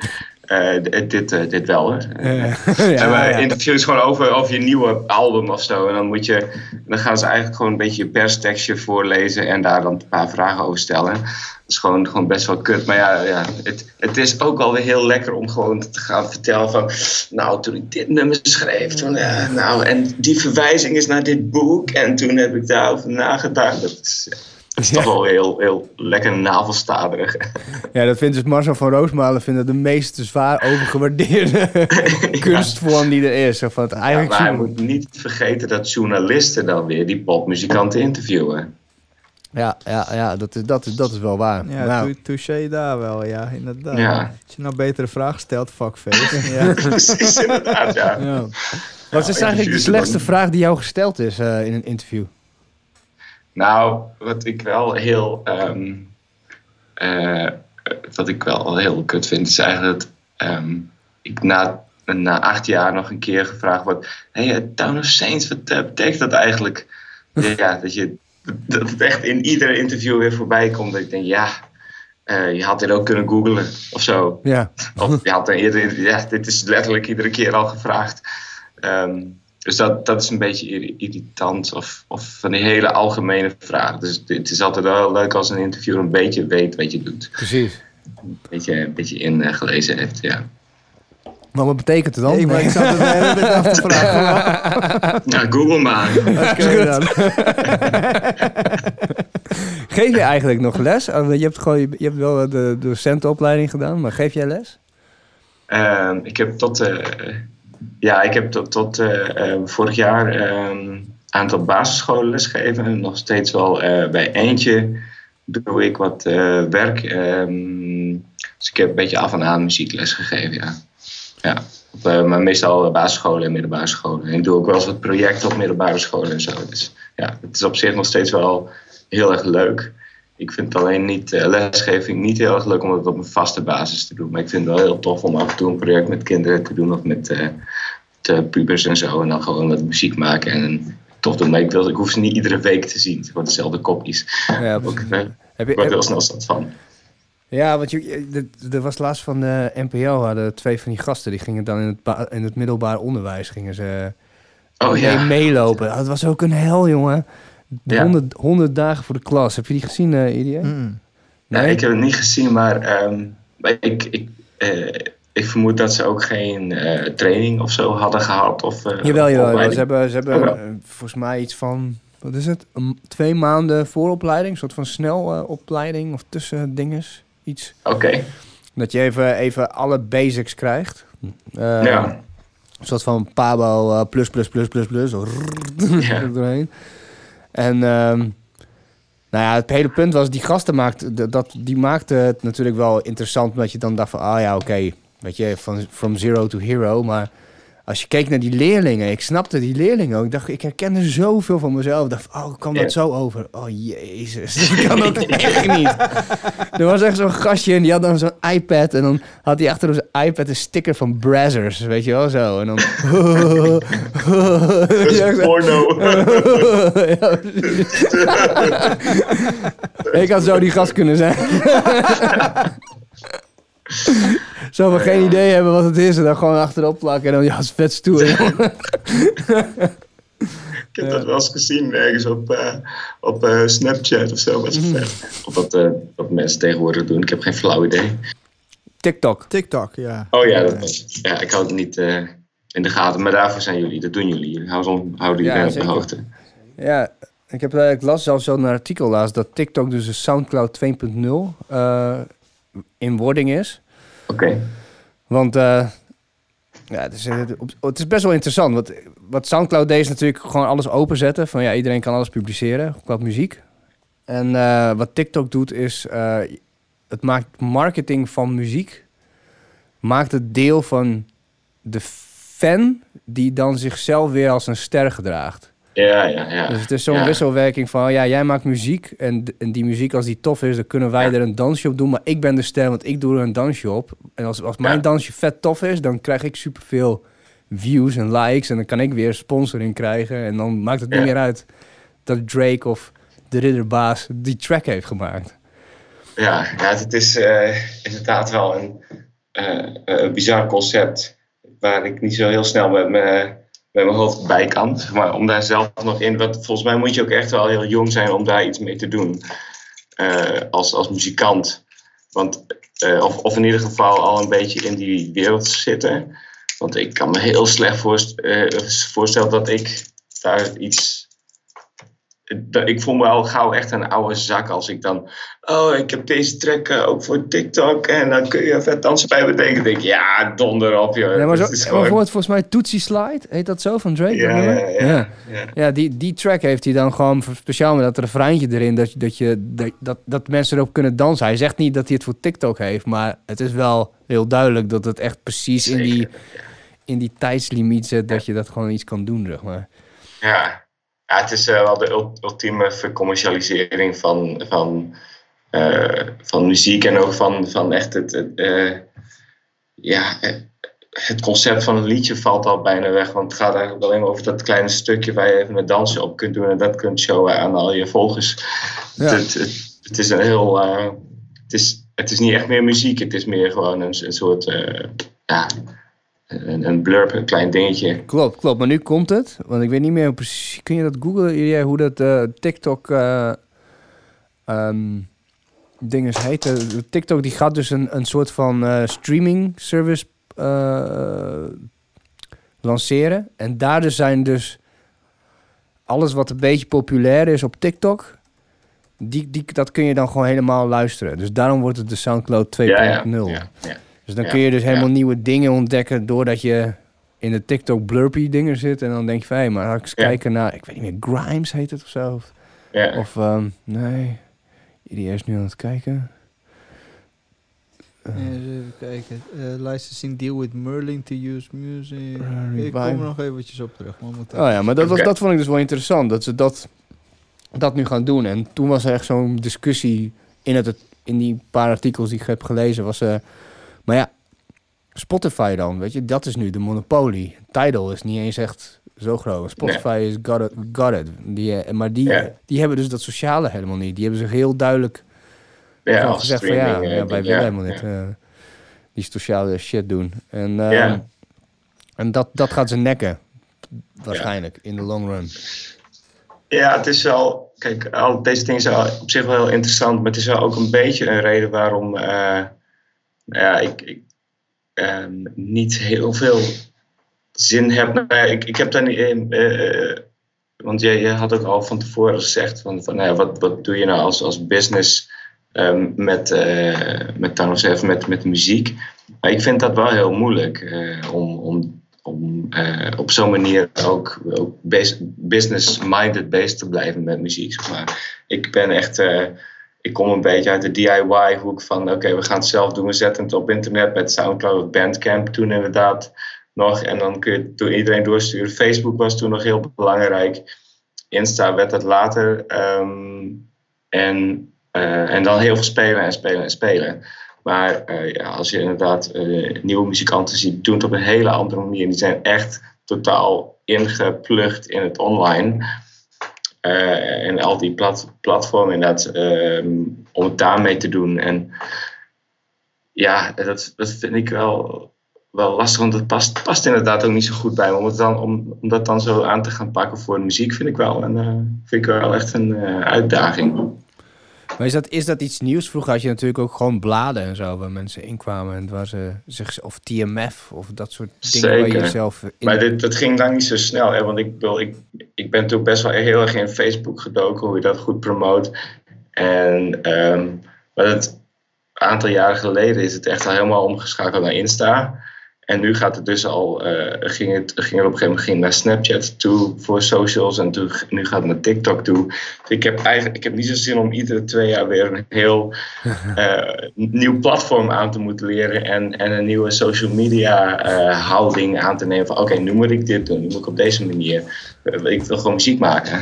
Eh, d- dit, eh, dit wel hoor. Ja, Ja, interviews gewoon over, over je nieuwe album of zo. En dan, moet je, dan gaan ze eigenlijk gewoon een beetje je perstekstje voorlezen en daar dan een paar vragen over stellen. Dat is gewoon, gewoon best wel kut. Maar ja, ja het, het is ook wel weer heel lekker om gewoon te gaan vertellen van... Nou, toen ik dit nummer schreef, toen, eh, nou, en die verwijzing is naar dit boek. En toen heb ik daarover nagedacht. Dat is, dat is toch wel heel, heel lekker navelstaderig. Ja, dat vindt dus Marcel van Roosmalen vindt dat de meest zwaar overgewaardeerde kunstvorm die er is. Zo van het Ja, eigenlijk maar hij zoeken. moet niet vergeten dat journalisten dan weer die popmuzikanten interviewen. Ja, ja, ja dat, is, dat, is, dat is wel waar. Ja, nou, touché daar wel, ja, inderdaad. Ja. Als je nou betere vragen stelt, fuckface. ja. Precies, inderdaad, ja. ja. Wat is eigenlijk de slechtste vraag die jou gesteld is eh, in een interview? Nou, wat ik wel heel, eh, wat ik wel heel kut vind, is eigenlijk dat ehm, ik na, na acht jaar nog een keer gevraagd word: Hey, eh, Town of Saints, wat eh, betekent dat eigenlijk? ja, dat, je, dat het echt in ieder interview weer voorbij komt. Dat ik denk, ja, je had dit ook kunnen googlen of zo. Ja, Of je had er eerder, ja, dit is letterlijk iedere keer al gevraagd. Ehm, dus dat, dat is een beetje irri- irritant. Of, of van die hele algemene vragen. Dus het is altijd wel leuk als een interviewer een beetje weet wat je doet. precies. Een beetje, een beetje ingelezen heeft, ja. Maar wat betekent het dan? Ik, maar ik zat het hele af te vragen. Nou, Google maar. Oké dan. Geef je eigenlijk nog les? Oh, Je hebt, gewoon, je hebt wel de docentenopleiding gedaan, maar geef jij les? Ehm, ik heb tot, eh, ja, ik heb tot, tot eh, eh, vorig jaar een aantal basisscholen lesgegeven. En nog steeds wel eh, bij eentje doe ik wat werk. ehm, dus ik heb een beetje af en aan muziekles gegeven, ja. ja. Maar meestal basisscholen en middelbare scholen. En ik doe ook wel eens wat projecten op middelbare scholen en zo. Dus ja, het is op zich nog steeds wel heel erg leuk. Ik vind alleen niet, lesgeving niet heel erg leuk om het op een vaste basis te doen. Maar ik vind het wel heel tof om af en toe een project met kinderen te doen of met de pubers en zo. En dan gewoon wat muziek maken en tof doen. Maar ik, wil, ik hoef ze niet iedere week te zien. Het wordt dezelfde kopjes. Ja, Ook, eh, heb ik je, word heb- heel snel zat van. ja, want je, er was laatst van de NPO, hadden twee van die gasten, die gingen dan in het, in het middelbaar onderwijs, gingen ze Oh mee- ja. meelopen. Dat was ook een hel, jongen. Ja. 100, 100 dagen voor de klas. Heb je die gezien, eh Idia? Mm. Ja, ik heb het niet gezien, maar, ehm, ik, ik, eh, ik vermoed dat ze ook geen eh, training of zo hadden gehad. Of, eh, Jawel, jawel. Ze hebben, ze hebben Oh, eh, volgens mij iets van, wat is het? Een- twee maanden vooropleiding, een soort van snelopleiding of tussen dinges. Iets. Oké, Dat je even, even alle basics krijgt. Ja. Een soort van Pabo plus, plus, plus, plus, plus. Zo Ja. doorheen. En ehm, nou ja, het hele punt was, die gasten maakten, dat, die maakten het natuurlijk wel interessant. Omdat je dan dacht van, ah ja, oké, weet je, van from zero to hero. Maar als je keek naar die leerlingen, ik snapte die leerlingen ook. Ik dacht, ik herkende zoveel van mezelf. Ik dacht, oh, kwam dat zo over? Oh, jezus, dat kan ook echt niet. Er was echt zo'n gastje en die had dan zo'n iPad. En dan had hij achter op zijn iPad een sticker van Brazzers, weet je wel, zo. En dan... Dat is Ja, ik- porno. Ik had zo die gast kunnen zijn. Zo van geen idee hebben wat het is en dan gewoon achterop plakken en dan ja, het is vet stoer. Ik heb dat wel eens gezien ergens op, eh, op eh, Snapchat of zo. Wat, Mhm. of wat, eh, wat mensen tegenwoordig doen. Ik heb geen flauw idee. TikTok. TikTok, ja. Oh ja, dat, ja ik hou het niet eh, in de gaten. Maar daarvoor zijn jullie. Dat doen jullie. Jullie houden, houden Ja, op de hoogte. Ja, ik, heb, ik las zelfs zo'n artikel laatst dat TikTok dus een Soundcloud 2.0 eh, in wording is. Oké. Want eh, ja, het, is, eh, het is best wel interessant. Want wat Soundcloud deed is natuurlijk gewoon alles openzetten. Van ja, iedereen kan alles publiceren qua muziek. En eh, wat TikTok doet is, het maakt marketing van muziek, maakt het deel van de fan die dan zichzelf weer als een ster gedraagt. Ja, ja, ja. Dus het is zo'n Ja. wisselwerking van, ja, jij maakt muziek en, en die muziek als die tof is, dan kunnen wij Ja. er een dansje op doen. Maar ik ben de ster, want ik doe er een dansje op. En als, als mijn Ja. dansje vet tof is, dan krijg ik superveel views en likes. En dan kan ik weer sponsoring krijgen. En dan maakt het niet meer uit dat Drake of de ridderbaas die track heeft gemaakt. Ja, ja het is eh, inderdaad wel een, eh, een bizar concept. Waar ik niet zo heel snel met, me, met mijn hoofd bij kan. zeg Maar om daar zelf nog in. Want volgens mij moet je ook echt wel heel jong zijn om daar iets mee te doen. eh, als, als muzikant. Want, eh, of, of in ieder geval al een beetje in die wereld zitten. Want ik kan me heel slecht voorst- eh, voorstellen dat ik daar iets. Ik voel me al gauw echt een oude zak als ik dan Oh, ik heb deze track eh, ook voor TikTok en dan kun je vet dansen bij betekenen. denk ik, ja, donder op. Ja, maar, zo, Dat is maar gewoon- voor het volgens mij Tootsie Slide, heet dat zo, van Drake? Ja, ja, ja. ja. Ja, die, die track heeft hij dan gewoon speciaal met dat refreintje erin, dat, je- dat, je, dat, dat, dat mensen erop kunnen dansen. Hij zegt niet dat hij het voor TikTok heeft, maar het is wel heel duidelijk dat het echt precies in die, in die tijdslimiet zit, dat je dat gewoon iets kan doen, zeg maar. Ja. Ja, het is eh, wel de ult- ultieme vercommercialisering van, van, eh, van muziek en ook van, van echt het, eh, ja, het concept van een liedje valt al bijna weg. Want het gaat eigenlijk alleen maar over dat kleine stukje waar je even een dansje op kunt doen en dat kunt showen aan al je volgers. Ja. Het, het, het is een heel. het, is, het is niet echt meer muziek, het is meer gewoon een, een soort. ja, een, een blurb, een klein dingetje. Klopt, klopt. Maar nu komt het, want ik weet niet meer hoe precies. Kun je dat googlen, jij, hoe dat eh, TikTok eh ehm, dinges heet? TikTok die gaat dus een, een soort van eh, streaming service eh, lanceren. En daar dus zijn dus alles wat een beetje populair is op TikTok, die, die, dat kun je dan gewoon helemaal luisteren. Dus daarom wordt het de SoundCloud 2.0. Ja, ja, ja, ja. Dus dan Ja, kun je dus helemaal ja. nieuwe dingen ontdekken doordat je in de TikTok blurpy dingen zit. En dan denk je van, hé, maar ga ik eens Ja. kijken naar, ik weet niet meer, Grimes heet het of zo. Of, ja. of ehm, nee, iedereen is nu aan het kijken. Eens even kijken. Eh licensing deal with Merlin to use music. Uh, ik kom er nog eventjes op terug. Maar Oh ja, maar dat, was, dat vond ik dus wel interessant, dat ze dat, dat nu gaan doen. En toen was er echt zo'n discussie in, het, in die paar artikels die ik heb gelezen. Was, eh, maar ja, Spotify dan, weet je, dat is nu de monopolie. Tidal is niet eens echt zo groot. Spotify is got it. Got it. Die, eh, maar die, Ja. die hebben dus dat sociale helemaal niet. Die hebben zich heel duidelijk ja, als gezegd van ja, eh, ja wij willen helemaal niet eh, die sociale shit doen. En, eh, en dat, dat gaat ze nekken. Waarschijnlijk, in de long run. Ja, het is wel. Kijk, al deze dingen zijn op zich wel heel interessant, maar het is wel ook een beetje een reden waarom eh, ja, ik, ik ehm, niet heel veel zin heb. Nou, ik, ik heb daar niet in. eh, want je, je had ook al van tevoren gezegd: van, van nou ja, wat, wat doe je nou als, als business ehm, met, eh met, met, met muziek? Maar ik vind dat wel heel moeilijk eh, om, om, om eh, op zo'n manier ook, ook business-minded bezig te blijven met muziek. Maar. Ik ben echt, eh, ik kom een beetje uit de DIY-hoek van oké, we gaan het zelf doen, we zetten het op internet met Soundcloud of Bandcamp toen inderdaad nog. En dan kun je het door iedereen doorsturen. Facebook was toen nog heel belangrijk. Insta werd dat later. ehm, en, eh, en dan heel veel spelen en spelen en spelen. Maar eh, ja, als je inderdaad eh, nieuwe muzikanten ziet, doen het op een hele andere manier. Die zijn echt totaal ingeplucht in het online. Eh, en al die plat, platformen inderdaad, ehm, om het daarmee te doen. En ja, dat, dat vind ik wel, wel lastig, want het past, past inderdaad ook niet zo goed bij me. Om, het dan, om, om dat dan zo aan te gaan pakken voor muziek vind ik wel, een, eh, vind ik wel echt een eh, uitdaging. Maar is dat, is dat iets nieuws? Vroeger had je natuurlijk ook gewoon bladen en zo, waar mensen inkwamen. En waar ze zich, of TMF, of dat soort dingen waar je jezelf in... Maar dit, dat ging lang niet zo snel, hè? want ik, bedoel, ik, ik ben toen best wel heel erg in Facebook gedoken, hoe je dat goed promoot. En, ehm, maar het, een aantal jaren geleden is het echt al helemaal omgeschakeld naar Insta. En nu gaat het dus al, eh, ging, het, ging er op een gegeven moment ging naar Snapchat toe voor socials en toen, nu gaat het naar TikTok toe. Dus ik heb eigenlijk ik heb niet zo zin om iedere twee jaar weer een heel eh, nieuw platform aan te moeten leren en, en een nieuwe social media eh, houding aan te nemen van oké, nu moet ik dit doen, nu moet ik op deze manier, ik wil gewoon muziek maken.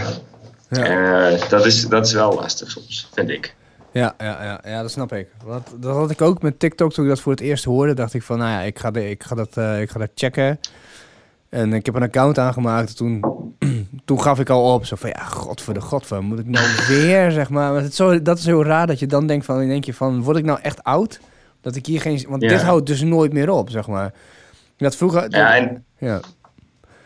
Ja. Dat, is, dat is wel lastig soms, vind ik. Ja, ja, ja, ja, dat snap ik. Wat, dat had ik ook met TikTok toen ik dat voor het eerst hoorde. Dacht ik van, nou ja, ik ga, de, ik ga, dat, eh, ik ga dat checken. En ik heb een account aangemaakt. Toen, toen gaf ik al op. Zo van, ja, god voor de god, van, moet ik nou weer, zeg maar. Het is zo, dat is heel raar dat je dan denkt van, in denk je van, word ik nou echt oud? Dat ik hier geen... Want Ja. dit houdt dus nooit meer op, zeg maar. Dat vroeger... Ja, en ja.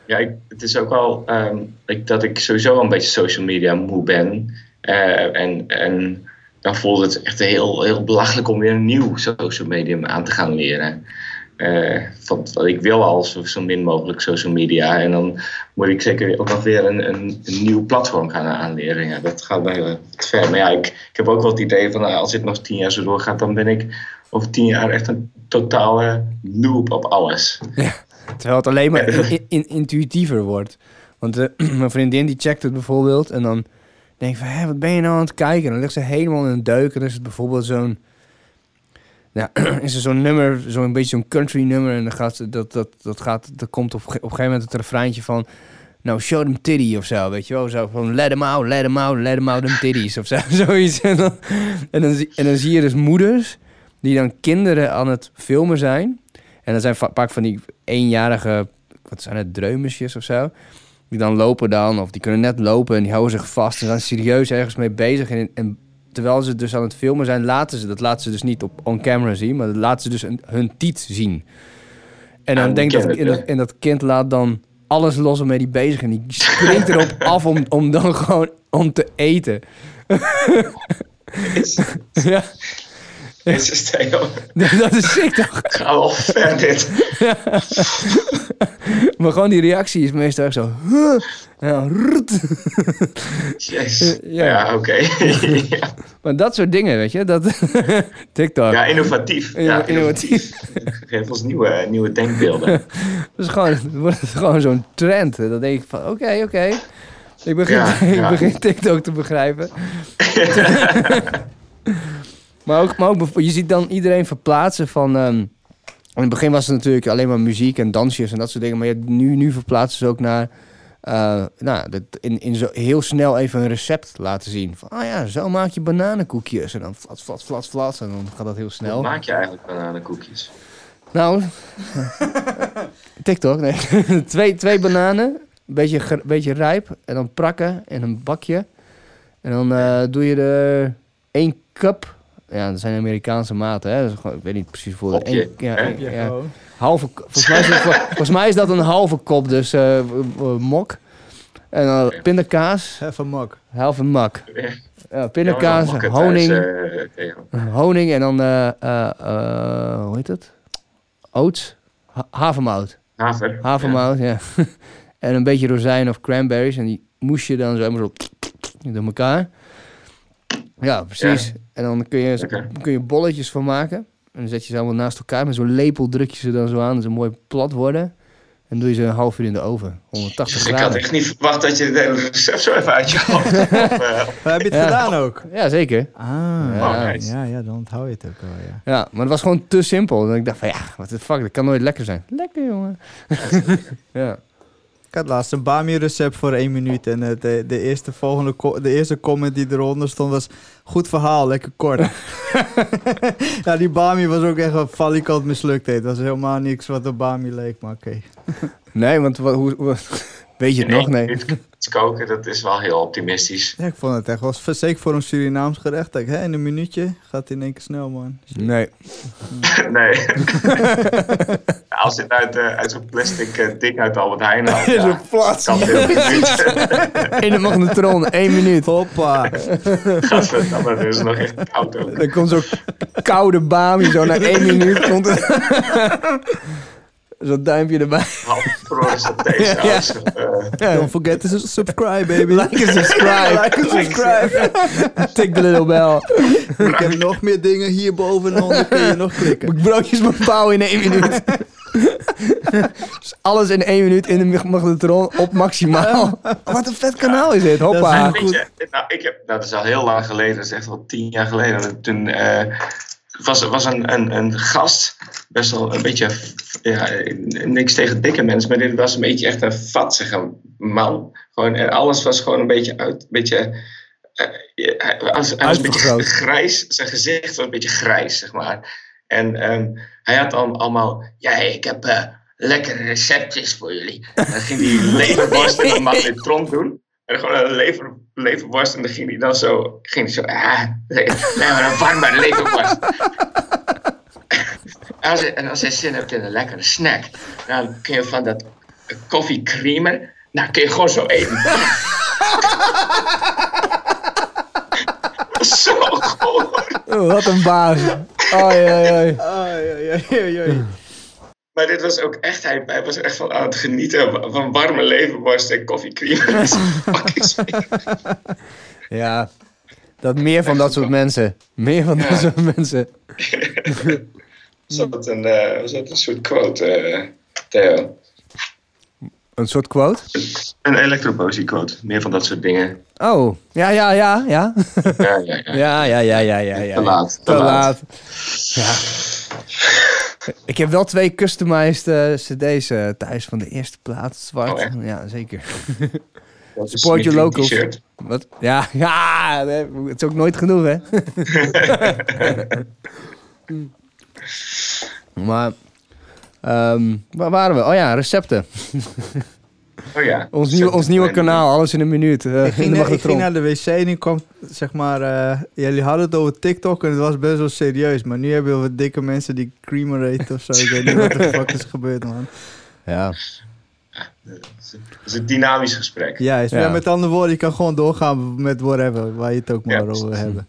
Ja, ik, het is ook al ehm, ik, dat ik sowieso een beetje social media moe ben. Eh, en, en dan voelt het echt heel, heel belachelijk om weer een nieuw social medium aan te gaan leren. Eh, want ik wil al zo, zo min mogelijk social media. En dan moet ik zeker ook nog weer een, een, een nieuw platform gaan aanleren. Ja, dat gaat wel wat ver. Maar ja, ik, ik heb ook wel het idee van nou, als dit nog tien jaar zo doorgaat, dan ben ik over tien jaar echt een totale noob op alles. Terwijl het alleen maar in- in- intuïtiever wordt. Want eh, mijn vriendin die checkt het bijvoorbeeld en dan denk van, hé, wat ben je nou aan het kijken? En dan ligt ze helemaal in een deuk en dan is het bijvoorbeeld zo'n, ja, is er zo'n nummer, zo'n beetje zo'n country nummer en dan gaat dat, dat, dat gaat, dat komt op, op een gegeven moment het refreintje van, nou, show them titty of zo, weet je wel? Zo van, let them out, let them out, let them out them titties of zo, zoiets. En dan, en, dan, en dan zie je dus moeders die dan kinderen aan het filmen zijn. En dat zijn va- vaak van die eenjarige, wat zijn het, dreumesjes of zo. Die dan lopen dan, of die kunnen net lopen en die houden zich vast en zijn serieus ergens mee bezig. En, en terwijl ze dus aan het filmen zijn, laten ze, dat laten ze dus niet op on camera zien, maar dat laten ze dus een, hun tiet zien. En dan Ja, denk ik dat, en, dat, en dat kind laat dan alles los waarmee die bezig. En die springt erop af om, om dan gewoon om te eten. ja, Dit is Theo. dat is sick toch? Ga wel ver dit. Maar gewoon die reactie is meestal echt zo... huh, en dan. Jezus. Ja. Ja, oké. ja. Maar dat soort dingen, weet je. Dat, TikTok. ja, innovatief. Ja, innovatief. Geef ons nieuwe, nieuwe denkbeelden. Dat is gewoon, het wordt gewoon zo'n trend. Dan denk ik van, oké, oké. Ik, begin, ik begin TikTok te begrijpen. Maar ook, maar ook, je ziet dan iedereen verplaatsen van... ehm, in het begin was het natuurlijk alleen maar muziek en dansjes en dat soort dingen. Maar je, nu, nu verplaatsen ze ook naar... eh, nou, dat in, in zo heel snel even een recept laten zien. Van, ah ja, zo maak je bananenkoekjes. En dan flat, flat, flat, flat. En dan gaat dat heel Hoe snel. maak je eigenlijk bananenkoekjes? Nou, TikTok, nee. twee, twee bananen, een beetje, beetje rijp. En dan prakken in een bakje. En dan eh, doe je er één cup. Ja, dat zijn Amerikaanse maten, hè. Dat is gewoon, ik weet niet precies voor. Hopje, Eén- ja, Ja, halve, volgens, mij is dat, volgens mij is dat een halve kop, dus eh, w- mok. En dan pindakaas, Even mak. halve mak. Ja, pindakaas, Ja, honing. thuis, eh. Honing en dan, eh, eh, eh, hoe heet het? Oats? Ha- havermout. Haver. Havermout, ja. en een beetje rozijn of cranberries. En die moes je dan zo helemaal zo door elkaar. Ja, precies. En dan kun je, kun je bolletjes van maken. En dan zet je ze allemaal naast elkaar. Met zo'n lepel druk je ze dan zo aan. Dat ze mooi plat worden. En doe je ze een half uur in de oven. 180 Ik had graden. echt niet verwacht dat je het hele recept zo even uit je hoofd Of, eh, Maar heb je het Ja. gedaan ook? Ja, zeker. Ah, Ja. Oh, nice. ja, ja, dan onthoud je het ook wel, ja. Ja, maar het was gewoon te simpel. En ik dacht van ja, wat de fuck, dat kan nooit lekker zijn. Lekker jongen. ja. Had laatst een Bami-recept voor één minuut. En het, de, de, eerste volgende de eerste comment die eronder stond was... Goed verhaal, lekker kort. ja, die Bami was ook echt een valikant mislukt. Het was helemaal niks wat op Bami leek, maar oké. Nee, want wa- hoe, hoe- weet je het nog? Nee. Koken, dat is wel heel optimistisch. Ja, ik vond het echt wel... Zeker voor een Surinaams gerecht. Hè, in een minuutje gaat het in één keer snel, man. Nee. Nee. Als je het uit, eh, uit zo'n plastic eh, ding uit Albert Heijn haalt, Zo'n ja, plaats. kan heel minuut. In de magnetron, één minuut. Hoppa. Gadverdamme, dat is nog echt koud ook. Dan komt zo'n koude bami zo na één minuut. Komt het. Zo'n duimpje erbij. half satésaus. Eh, Don't forget to subscribe, baby. Like and subscribe. Like and subscribe. Tik de little bell. Ik heb nog meer dingen hierboven en onder kun je nog klikken. Broodjes met pauw in één minuut. Dus alles in één minuut in de mag- magnetron op maximaal. Wat een vet kanaal is dit. Hoppa. Dat Weet je, nou, ik heb, nou, dat is al heel lang geleden, dat is echt wel tien jaar geleden. Toen eh, was, was een, een, een gast, best wel een beetje, ja, niks tegen dikke mensen, maar dit was een beetje echt een vatsige man. Gewoon, en alles was gewoon een beetje uit, een beetje, eh, hij, was, hij was een beetje grijs, zijn gezicht was een beetje grijs, zeg maar. En ehm, hij had dan allemaal, ja, ik heb eh, lekkere receptjes voor jullie. En dan ging hij leverworst in een magnetron doen. En gewoon een lever, leverworst. En dan ging hij dan zo, ging hij zo, ah, nee, maar een warme leverworst. En als, je, en als je zin hebt in een lekkere snack, dan kun je van dat koffiecreamer, nou kun je gewoon zo eten. zo goor. Oh, wat een baas. Oei, oei, oei. Maar dit was ook echt, hij, hij was echt van aan het genieten van warme leverworst en smerig. Ja, dat meer van dat soort mensen. Meer van dat soort mensen. Was dat een, eh, was dat een soort quote, eh, Theo? Een soort quote? Een elektroposie quote. Meer van dat soort dingen. Oh, ja, ja, ja, ja. Ja, ja, ja. Ja, ja, ja, ja, ja. ja. Te laat. Te laat. Ja. Ik heb wel twee customized eh, cd's eh, thuis van de eerste plaat. Zwart. Oh, ja, zeker. Support your locals. Wat? Ja, ja, het is ook nooit genoeg, hè? maar, ehm, waar waren we? Oh ja, recepten. Oh ja. Ons, nieuwe, ons nieuwe kanaal, alles in een minuut. eh, Ik in ging, de naar- ik ging magnetron. naar de wc en ik kwam, zeg maar, eh, jullie hadden het over TikTok en het was best wel serieus. Maar nu hebben we wat dikke mensen die creamer eten of zo. Ik weet niet wat de fuck is gebeurd, man. Ja. Dat is een dynamisch gesprek. Juist, Ja. ja. met andere woorden, je kan gewoon doorgaan met whatever, waar je het ook maar Ja, over precies. hebben.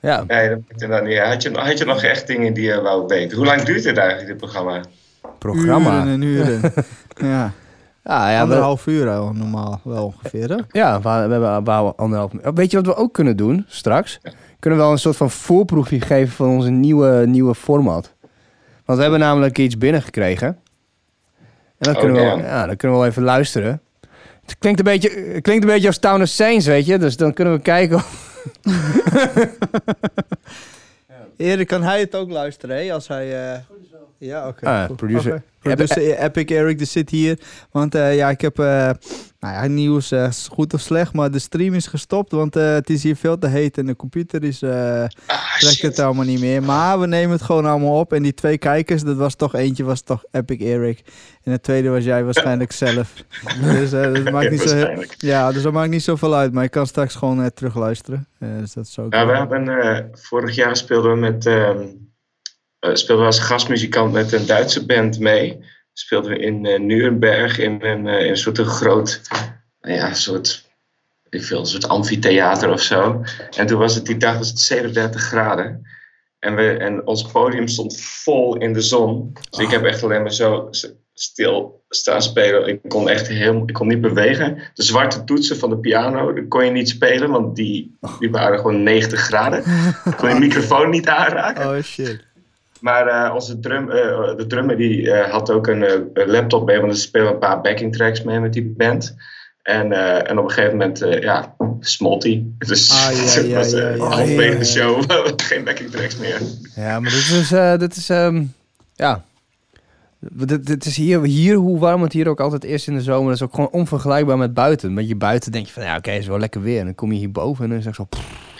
ja, Nee, dat inderdaad niet. Had je, had je nog echt dingen die je wou weten? Hoe lang duurt dit eigenlijk, dit programma? programma. Uren en uren. ja, Ja, anderhalf uur al, normaal wel ongeveer, hè? ja we, we hebben we anderhalf minuut. Weet je wat we ook kunnen doen straks? Kunnen we wel een soort van voorproefje geven van onze nieuwe, nieuwe format. Want we hebben namelijk iets binnengekregen. En dan Oh, kunnen, we, ja, dan kunnen we wel even luisteren. Het klinkt een beetje, het klinkt een beetje als Town of Saints, weet je. Dus dan kunnen we kijken. of- Erik, kan hij het ook luisteren, hè? Als hij... eh, Ja, oké. Ah, goed. producer-. Producer Epic Eric, die zit hier. Want eh, ja, ik heb... eh, nou ja, nieuws, eh, goed of slecht, maar de stream is gestopt. Want eh, het is hier veel te heet en de computer is... eh, Ah, trekt shit. het allemaal niet meer. Maar we nemen het gewoon allemaal op. En die twee kijkers, dat was toch eentje was toch Epic Eric. En de tweede was jij waarschijnlijk zelf. Dus eh, dat maakt Ja, niet zo heel, ja, dus dat maakt niet zoveel uit. Maar je kan straks gewoon eh, terugluisteren. Eh, dus dat is ook. Ja, we hebben, eh, vorig jaar speelden we met, ehm, eh, speelden we als gastmuzikant met een Duitse band mee. Speelden we in eh Nuremberg in een, eh, in een soort een groot, nou ja, soort, ik veel, een soort amfitheater of zo. En toen was het die dag was het 37 graden. En, we, en ons podium stond vol in de zon. Dus ik heb echt alleen maar zo stil staan spelen. Ik kon echt heel, ik kon niet bewegen. De zwarte toetsen van de piano, die kon je niet spelen, want die, die waren gewoon 90 graden. Ik kon je microfoon niet aanraken. Oh shit. Maar eh, onze drum, eh, de drummer die eh, had ook een, een laptop mee, want er spelen een paar backing tracks mee met die band. En, en op een gegeven moment, ja, smolt hij. Dus Ah, ja, het ja, was eh, ja, de show geen backing tracks meer. Ja, maar dit is, dit is, ehm, ja. Dit, dit is hier, hier, hoe warm het hier ook altijd is in de zomer, dat is ook gewoon onvergelijkbaar met buiten. Met je buiten denk je van, ja, oké, is wel lekker weer. En dan kom je hier boven en dan is het zo, pff,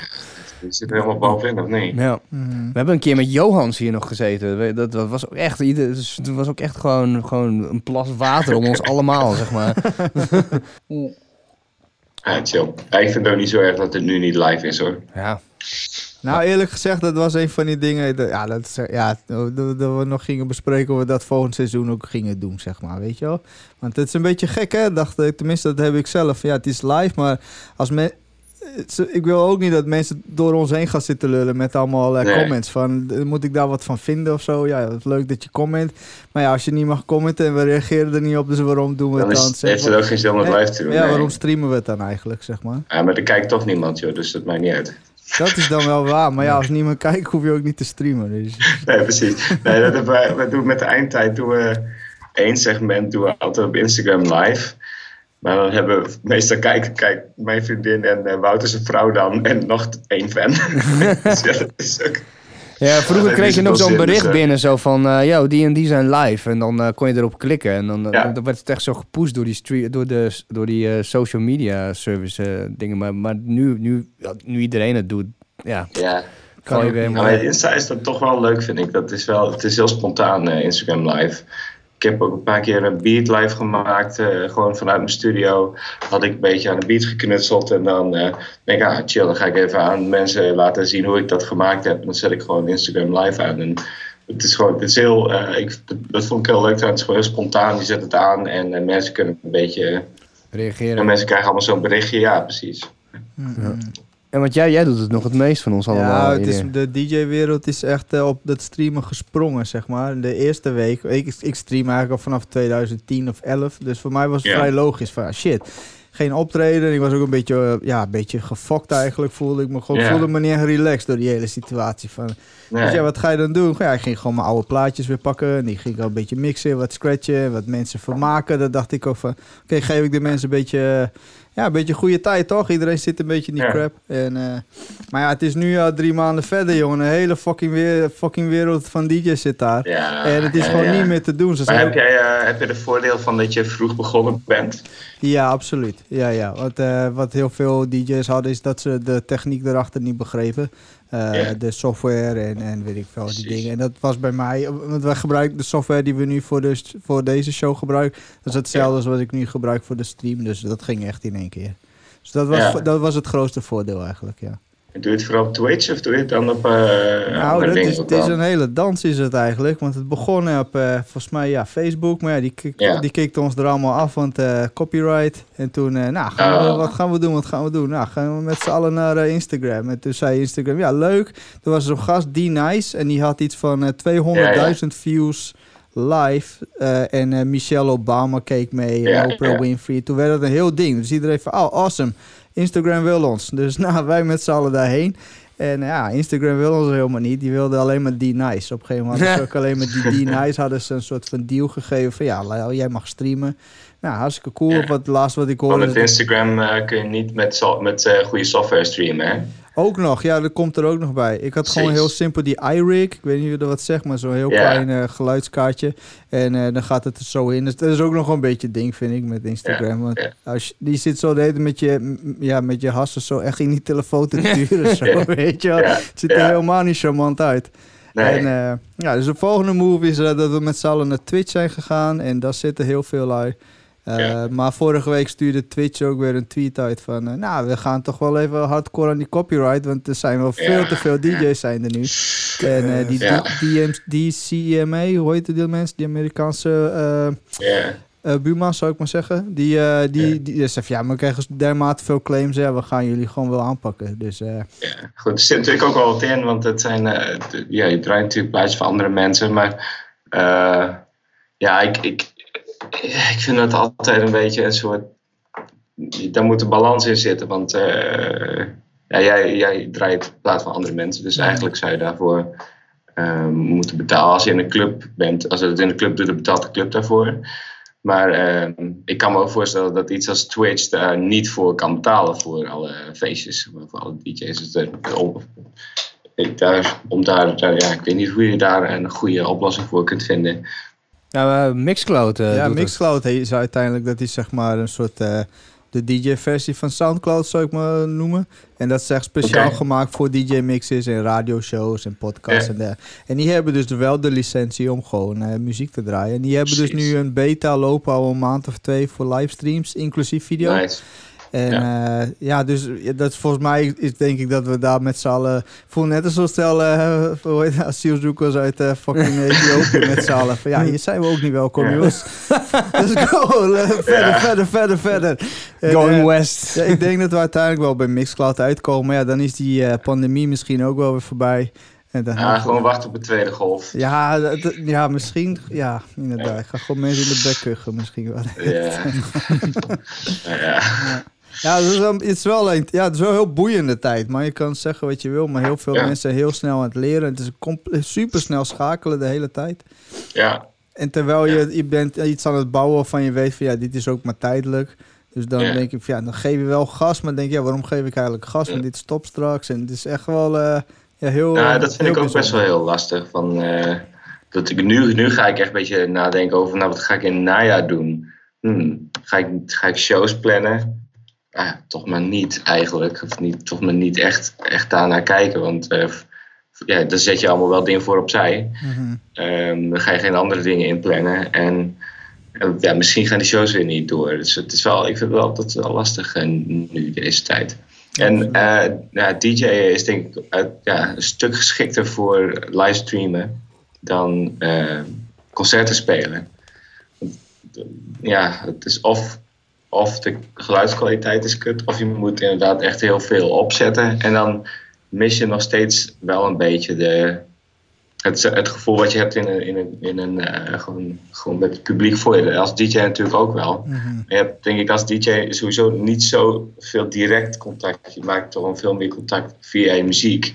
Je zit er helemaal bovenin, of niet? ja. Mhm. We hebben een keer met Johans hier nog gezeten. Dat, dat was ook echt, ieder- dus het was ook echt gewoon, gewoon een plas water om ons allemaal, zeg maar. Ja, chill. Ja, ik vind het ook niet zo erg dat het nu niet live is hoor. Ja, Nou, eerlijk gezegd, dat was een van die dingen. dat- ja, dat, ja, dat, dat we nog gingen bespreken of we dat volgend seizoen ook gingen doen, zeg maar. Weet je wel? Want het is een beetje gek, hè? Dacht ik, tenminste, dat heb ik zelf. Ja, het is live, maar als men. Ze- ik wil ook niet dat mensen door ons heen gaan zitten lullen met allemaal eh, Nee. comments. Van, eh, moet ik daar wat van vinden of zo? Ja, het is leuk dat je comment. Maar ja, als je niet mag commenten en we reageren er niet op, dus waarom doen we Dan het is, dan? Zeg heeft maar. het ook geen zin om het live te doen. Ja, nee. waarom streamen we het dan eigenlijk, zeg maar? Ja, maar er kijkt toch niemand, joh, dus dat maakt niet uit. Dat is dan wel waar. Maar ja, als niemand kijkt, hoef je ook niet te streamen. Dus. Nee, precies. Nee, dat wij, we doen met de eindtijd doen we één segment doen we altijd op Instagram live. Maar dan hebben we meestal kijken, kijk, mijn vriendin en eh, Wouter zijn vrouw dan en nog één fan. dus ja, dat is ook. Ja, vroeger kreeg je nog zo'n zin, bericht dus, eh. binnen, zo van, yo, die en die zijn live. En dan kon je erop klikken. En dan, Ja. dan werd het echt zo gepusht door die, stre- door de, door die social media service dingen. Maar, maar nu, nu, nu iedereen het doet, ja, Ja. kan je weer. Maar Insta is dat toch wel leuk, vind ik. Dat is wel, het is heel spontaan, Instagram live. Ik heb ook een paar keer een beat live gemaakt, eh, gewoon vanuit mijn studio. Had ik een beetje aan de beat geknutseld en dan eh, denk ik, ah chill, dan ga ik even aan mensen laten zien hoe ik dat gemaakt heb. En dan zet ik gewoon Instagram live aan. En het is gewoon, het is heel, eh, ik, dat vond ik heel leuk. Het is gewoon heel spontaan, je zet het aan en eh, mensen kunnen een beetje, en reageren. mensen krijgen allemaal zo'n berichtje, ja precies. En want jij, jij doet het nog het meest van ons allemaal. Ja, het is, de DJ-wereld is echt eh, op dat streamen gesprongen, zeg maar. De eerste week, ik, ik stream eigenlijk al vanaf 2010 of 11. Dus voor mij was het Ja. vrij logisch van, ah, shit, geen optreden. Ik was ook een beetje, eh, ja, een beetje gefokt eigenlijk, voelde ik me. Gewoon, Ja. voelde me niet echt relaxed door die hele situatie. Van, Nee. Dus ja, wat ga je dan doen? Ja, ik ging gewoon mijn oude plaatjes weer pakken. En die ging ik al een beetje mixen, wat scratchen, wat mensen vermaken. Dat dacht ik ook van, oké, geef ik de mensen een beetje, eh, ja, een beetje goede tijd, toch? Iedereen zit een beetje in die Ja. crap. En, eh, maar ja, het is nu al drie maanden verder, jongen. Een hele fucking, weer, fucking wereld van DJ's zit daar. Ja, en het is ja, gewoon niet meer te doen. Ze Maar heb jij eh, heb je de voordeel van dat je vroeg begonnen bent? Ja, absoluut. Ja, ja. Wat, eh, wat heel veel DJ's hadden is dat ze de techniek erachter niet begrepen. Eh, Ja. De software en, en weet ik veel, die dingen. En dat was bij mij, want wij gebruiken de software die we nu voor, de, voor deze show gebruiken. Dat is hetzelfde als wat ik nu gebruik voor de stream. Dus dat ging echt in één keer. Dus dat was, dat was het grootste voordeel eigenlijk, ja. Doe je het vooral op Twitch of doe je het dan op eh Nou, andere dat dingen is, ook het is wel? een hele dans is het eigenlijk. Want het begon op, eh, volgens mij, ja, Facebook. Maar ja, die, Ja. die kikte ons er allemaal af, want eh, copyright. En toen, nou, gaan we, Oh. wat gaan we doen, wat gaan we doen? Nou, gaan we met z'n allen naar Instagram. En toen zei Instagram, ja, leuk. Toen was er zo'n gast, die nice. En die had iets van eh, 200.000 views live. En Michelle Obama keek mee. Ja, Oprah ja. Winfrey. Toen werd het een heel ding. Dus iedereen van, oh, awesome. Instagram wil ons. Dus nou, wij met z'n allen daarheen. En ja, Instagram wil ons helemaal niet. Die wilde alleen maar die nice. Op een gegeven moment hadden ze ook alleen maar die die nice. Hadden ze een soort van deal gegeven van ja, jij mag streamen. Nou, hartstikke cool. Ja. Wat het laatste wat ik Want hoorde. met Instagram eh, kun je niet met, met eh, goede software streamen, hè? Ook nog, ja, dat komt er ook nog bij. Ik had gewoon heel simpel die iRig. Ik weet niet of je dat wat zegt, maar zo'n heel Ja. klein eh, geluidskaartje. En eh, dan gaat het er zo in. Dus dat is ook nog een beetje ding, vind ik, met Instagram. Want ja. als je, die zit zo de hele met je, ja, met je hassen zo echt in die telefoon te turen. zo, weet je wel. Het ziet er helemaal niet charmant uit. Nee. En eh, ja, dus de volgende move is dat we met z'n allen naar Twitch zijn gegaan. En daar zitten heel veel lui. Eh, Ja. Maar vorige week stuurde Twitch ook weer een tweet uit van... eh, nou, we gaan toch wel even hardcore aan die copyright... want er zijn wel veel Ja. te veel DJ's zijn er nu. En eh, die. DMs, DCMA, hoe heet die mensen? Die Amerikaanse Buma, zou ik maar zeggen. Die, die, die, zegt, ja, maar we krijgen dermate veel claims... ja, we gaan jullie gewoon wel aanpakken. Dus Ja, goed, er zit natuurlijk ook wel wat in, want het zijn, ja, je draait natuurlijk plaatjes van andere mensen, maar ja, ik, ik, ik vind het altijd een beetje een soort, daar moet een balans in zitten, want eh, ja, jij, jij draait plaat van andere mensen, dus eigenlijk zou je daarvoor eh, moeten betalen. Als je in een club bent, als je het in een club doet, dan betaalt de club daarvoor. Maar eh, ik kan me ook voorstellen dat iets als Twitch daar niet voor kan betalen voor alle feestjes, voor alle DJ's. Dus er- om, ik daar, om daar, daar- ja, ik weet niet hoe je daar een goede oplossing voor kunt vinden. Nou, eh, Mixcloud eh, ja, doet het. Mixcloud is uiteindelijk dat is zeg maar een soort eh, de DJ-versie van Soundcloud zou ik maar noemen. En dat is echt speciaal gemaakt voor DJ-mixes en radioshows en podcasts. Ja. En, der- en die hebben dus wel de licentie om gewoon eh, muziek te draaien. En die hebben dus nu een beta lopen al een maand of twee voor livestreams, inclusief video. Nice. En ja, ja dus dat volgens mij is denk ik dat we daar met z'n allen... voel net als stel uh, asielzoekers uit uh, fucking Ethiopië met z'n allen. Van, ja, hier zijn we ook niet welkom, Ja. jongens. Dus go, uh, verder, Ja. verder, verder, verder. Going eh, west. ja, ik denk dat we uiteindelijk wel bij Mixcloud uitkomen. Maar ja, dan is die eh, pandemie misschien ook wel weer voorbij. En dan Ja, gewoon wachten op de tweede golf. ja, dat- ja, misschien. Ja, inderdaad. Ik ga gewoon mensen in de bek kuchen misschien wel. Ja. ja. Ja, het is wel, het is wel, een, ja, het is wel een heel boeiende tijd. Maar je kan zeggen wat je wil. Maar heel veel Ja. mensen zijn heel snel aan het leren. Het is super snel schakelen de hele tijd. ja. En terwijl je, je bent iets aan het bouwen waarvan je weet van ja, dit is ook maar tijdelijk. Dus dan Ja. denk ik van ja, dan geef je wel gas. Maar denk je, ja, waarom geef ik eigenlijk gas? Want Ja. dit stopt straks. En het is echt wel eh, ja, heel... Ja, eh, dat vind heel ik ook best wel heel lastig. Van, eh, dat ik nu, nu ga ik echt een beetje nadenken over, nou, wat ga ik in het najaar doen? Hmm, ga, ik, ga ik shows plannen? Toch maar niet eigenlijk. Of niet, toch maar niet echt, echt daarnaar kijken. Want f- ja, dan zet je allemaal wel dingen voor opzij. Mhm. Ehm, dan ga je geen andere dingen inplannen. En eh, ja, misschien gaan die shows weer niet door. Dus het is wel, ik vind het wel, dat wel lastig eh, nu deze tijd. En ja, DJ is denk ik ja, een stuk geschikter voor livestreamen dan concerten spelen. Ja, het is of, of de geluidskwaliteit is kut, of je moet inderdaad echt heel veel opzetten. En dan mis je nog steeds wel een beetje de, het, het gevoel wat je hebt in een, in een, in een eh, gewoon, gewoon met het publiek voor je. Als DJ natuurlijk ook wel. Mhm. Je hebt denk ik als DJ sowieso niet zo veel direct contact. Je maakt toch veel meer contact via je muziek.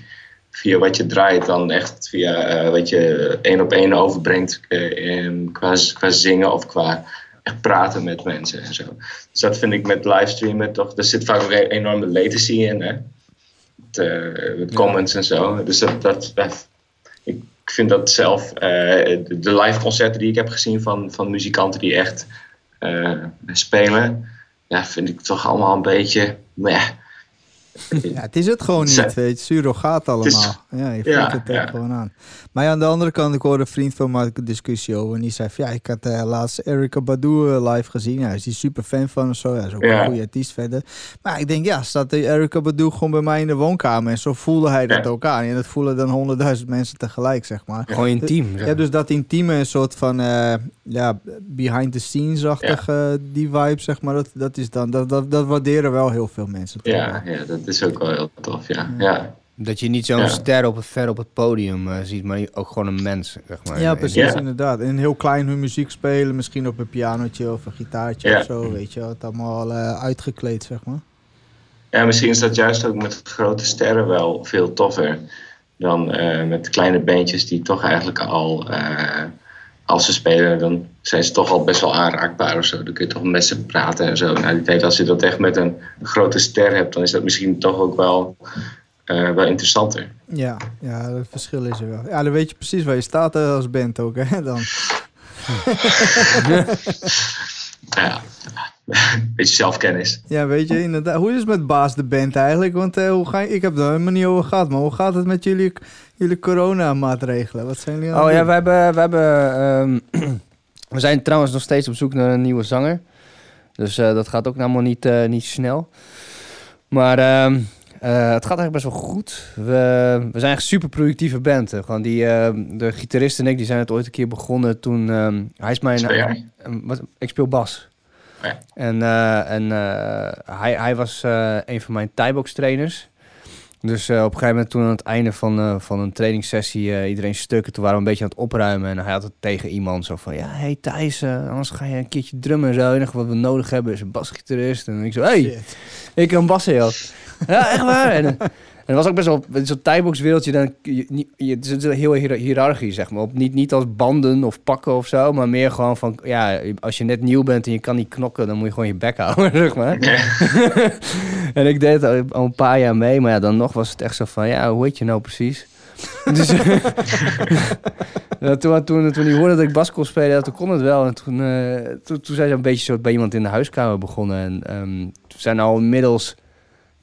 Via wat je draait dan echt via eh, wat je één op één overbrengt eh, in- qua, qua zingen of qua echt praten met mensen en zo. Dus dat vind ik met livestreamen toch. Er zit vaak ook een enorme latency in. Hè? Het, eh, met comments en zo. Dus dat, dat, dat- ik vind dat zelf, eh, de, de live concerten die ik heb gezien van, van muzikanten die echt eh, spelen, ja, vind ik toch allemaal een beetje. Meh. Ja, het is het gewoon niet. Weet je, surrogaat allemaal. is- ja, je Ja, voelt het echt ja. gewoon aan. Maar ja, aan de andere kant, ik hoorde een vriend van mij een discussie over. En die zei van, ja, ik had eh, laatst Erika Badu eh, live gezien. Ja, is die super fan van of zo. Ja, is ook Ja. een goede artiest verder. Maar ik denk, ja, staat Erika Badu gewoon bij mij in de woonkamer. En zo voelde hij dat ook aan. En dat voelen dan honderdduizend mensen tegelijk, zeg maar. Gewoon intiem. zeg. Ja, dus dat intieme, een soort van eh, ja, behind the scenes-achtige die vibe, zeg maar. Dat, dat, is dan, dat, dat, dat waarderen wel heel veel mensen. Ja, ja, dat is ook wel heel tof. Ja, ja. Dat je niet zo'n Ja. ster op het, ver op het podium eh, ziet, maar ook gewoon een mens. Zeg maar. Ja, precies, Ja. inderdaad. En heel klein hun muziek spelen, misschien op een pianootje of een gitaartje Ja. of zo, weet je wel. Het allemaal eh, uitgekleed, zeg maar. ja, misschien is dat juist ook met grote sterren wel veel toffer dan eh, met kleine bandjes die toch eigenlijk al, eh, als ze spelen, dan zijn ze toch al best wel aanraakbaar of zo. Dan kun je toch met ze praten en zo. Nou, die tijd, als je dat echt met een grote ster hebt, dan is dat misschien toch ook wel, eh, wel interessanter. Ja, ja, het verschil is er wel. Ja, dan weet je precies waar je staat eh, als band ook, hè, dan. Ja, beetje zelfkennis. Ja, weet je, inderdaad. Hoe is het met Baas de Band eigenlijk? Want eh, hoe ga je, ik heb er helemaal niet over gehad, maar hoe gaat het met jullie, jullie coronamaatregelen? Wat zijn jullie aan Oh ja, we hebben... We, hebben ehm, we zijn trouwens nog steeds op zoek naar een nieuwe zanger. Dus eh, dat gaat ook allemaal niet, eh, niet snel. Maar ehm, eh, het gaat eigenlijk best wel goed. We, we zijn echt een super productieve band. hè. Gewoon die, ehm, de gitarist en ik die zijn het ooit een keer begonnen toen... ehm, hij is mijn... Speel wat, ik speel bas. Ja. En, eh, en eh, hij, hij was eh, een van mijn Thai-box trainers. Dus eh, op een gegeven moment toen aan het einde van, eh, van een trainingssessie eh, iedereen stukken, toen waren we een beetje aan het opruimen. En hij had het tegen iemand zo van, ja, hey Thijs, anders ga je een keertje drummen en zo. Het enige wat we nodig hebben is een basgitarist. En ik zo, hey, Shit. ik kan bassen, joh. ja, echt waar. En, en het was ook best wel, zo'n Thai-box wereldje, dan, je, je, het is heel hiërarchisch, zeg maar. Op, niet, niet als banden of pakken of zo, maar meer gewoon van, ja, als je net nieuw bent en je kan niet knokken, dan moet je gewoon je bek houden, zeg maar. en ik deed al, al een paar jaar mee, maar ja, dan nog was het echt zo van, ja, hoe heet je nou precies? dus, ja, toen, toen, toen hij hoorde dat ik bas kon spelen, ja, toen kon het wel. En toen, eh, toen, toen zijn ze een beetje zo bij iemand in de huiskamer begonnen. En ehm, toen zijn al inmiddels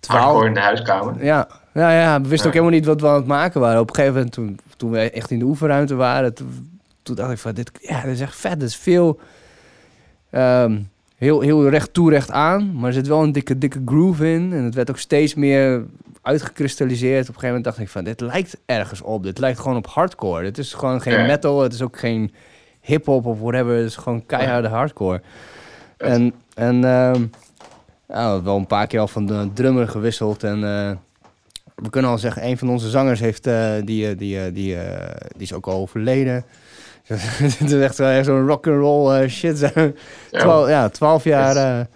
Hardcore twaalf... in de huiskamer. Ja, ja, ja, we wisten ook helemaal niet wat we aan het maken waren. Op een gegeven moment, toen, toen we echt in de oefenruimte waren, toen, toen dacht ik van, dit, ja, dit is echt vet. Dit is veel, ehm, heel, heel recht toe, recht aan. Maar er zit wel een dikke, dikke groove in. En het werd ook steeds meer uitgekristalliseerd. Op een gegeven moment dacht ik van, dit lijkt ergens op. Dit lijkt gewoon op hardcore. Het is gewoon geen metal. Het is ook geen hip-hop of whatever. Het is gewoon keiharde hardcore. En, en ehm, ja, wel een paar keer al van de drummer gewisseld. En eh, we kunnen al zeggen, een van onze zangers heeft, eh, die, eh, die, eh, die, die is ook al overleden. Het is echt zo- echt zo'n rock'n'roll shit. Ja. Twaalf, ja, twaalf jaar,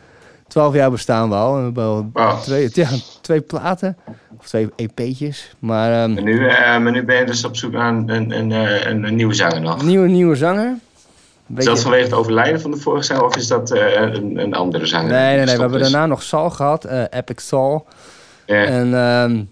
twaalf jaar bestaan we al. En we hebben al Wow. twee, ja, twee platen. Of twee EP'tjes. Maar ehm, En nu, maar nu ben je dus op zoek naar een, een, een, een, een nieuwe zanger nog. nieuwe, nieuwe zanger. Is dat vanwege het overlijden van de vorige zanger of is dat een, een andere zanger? Nee, nee, nee. We hebben dus. daarna nog Sal gehad. eh, Epic Sal. En ehm,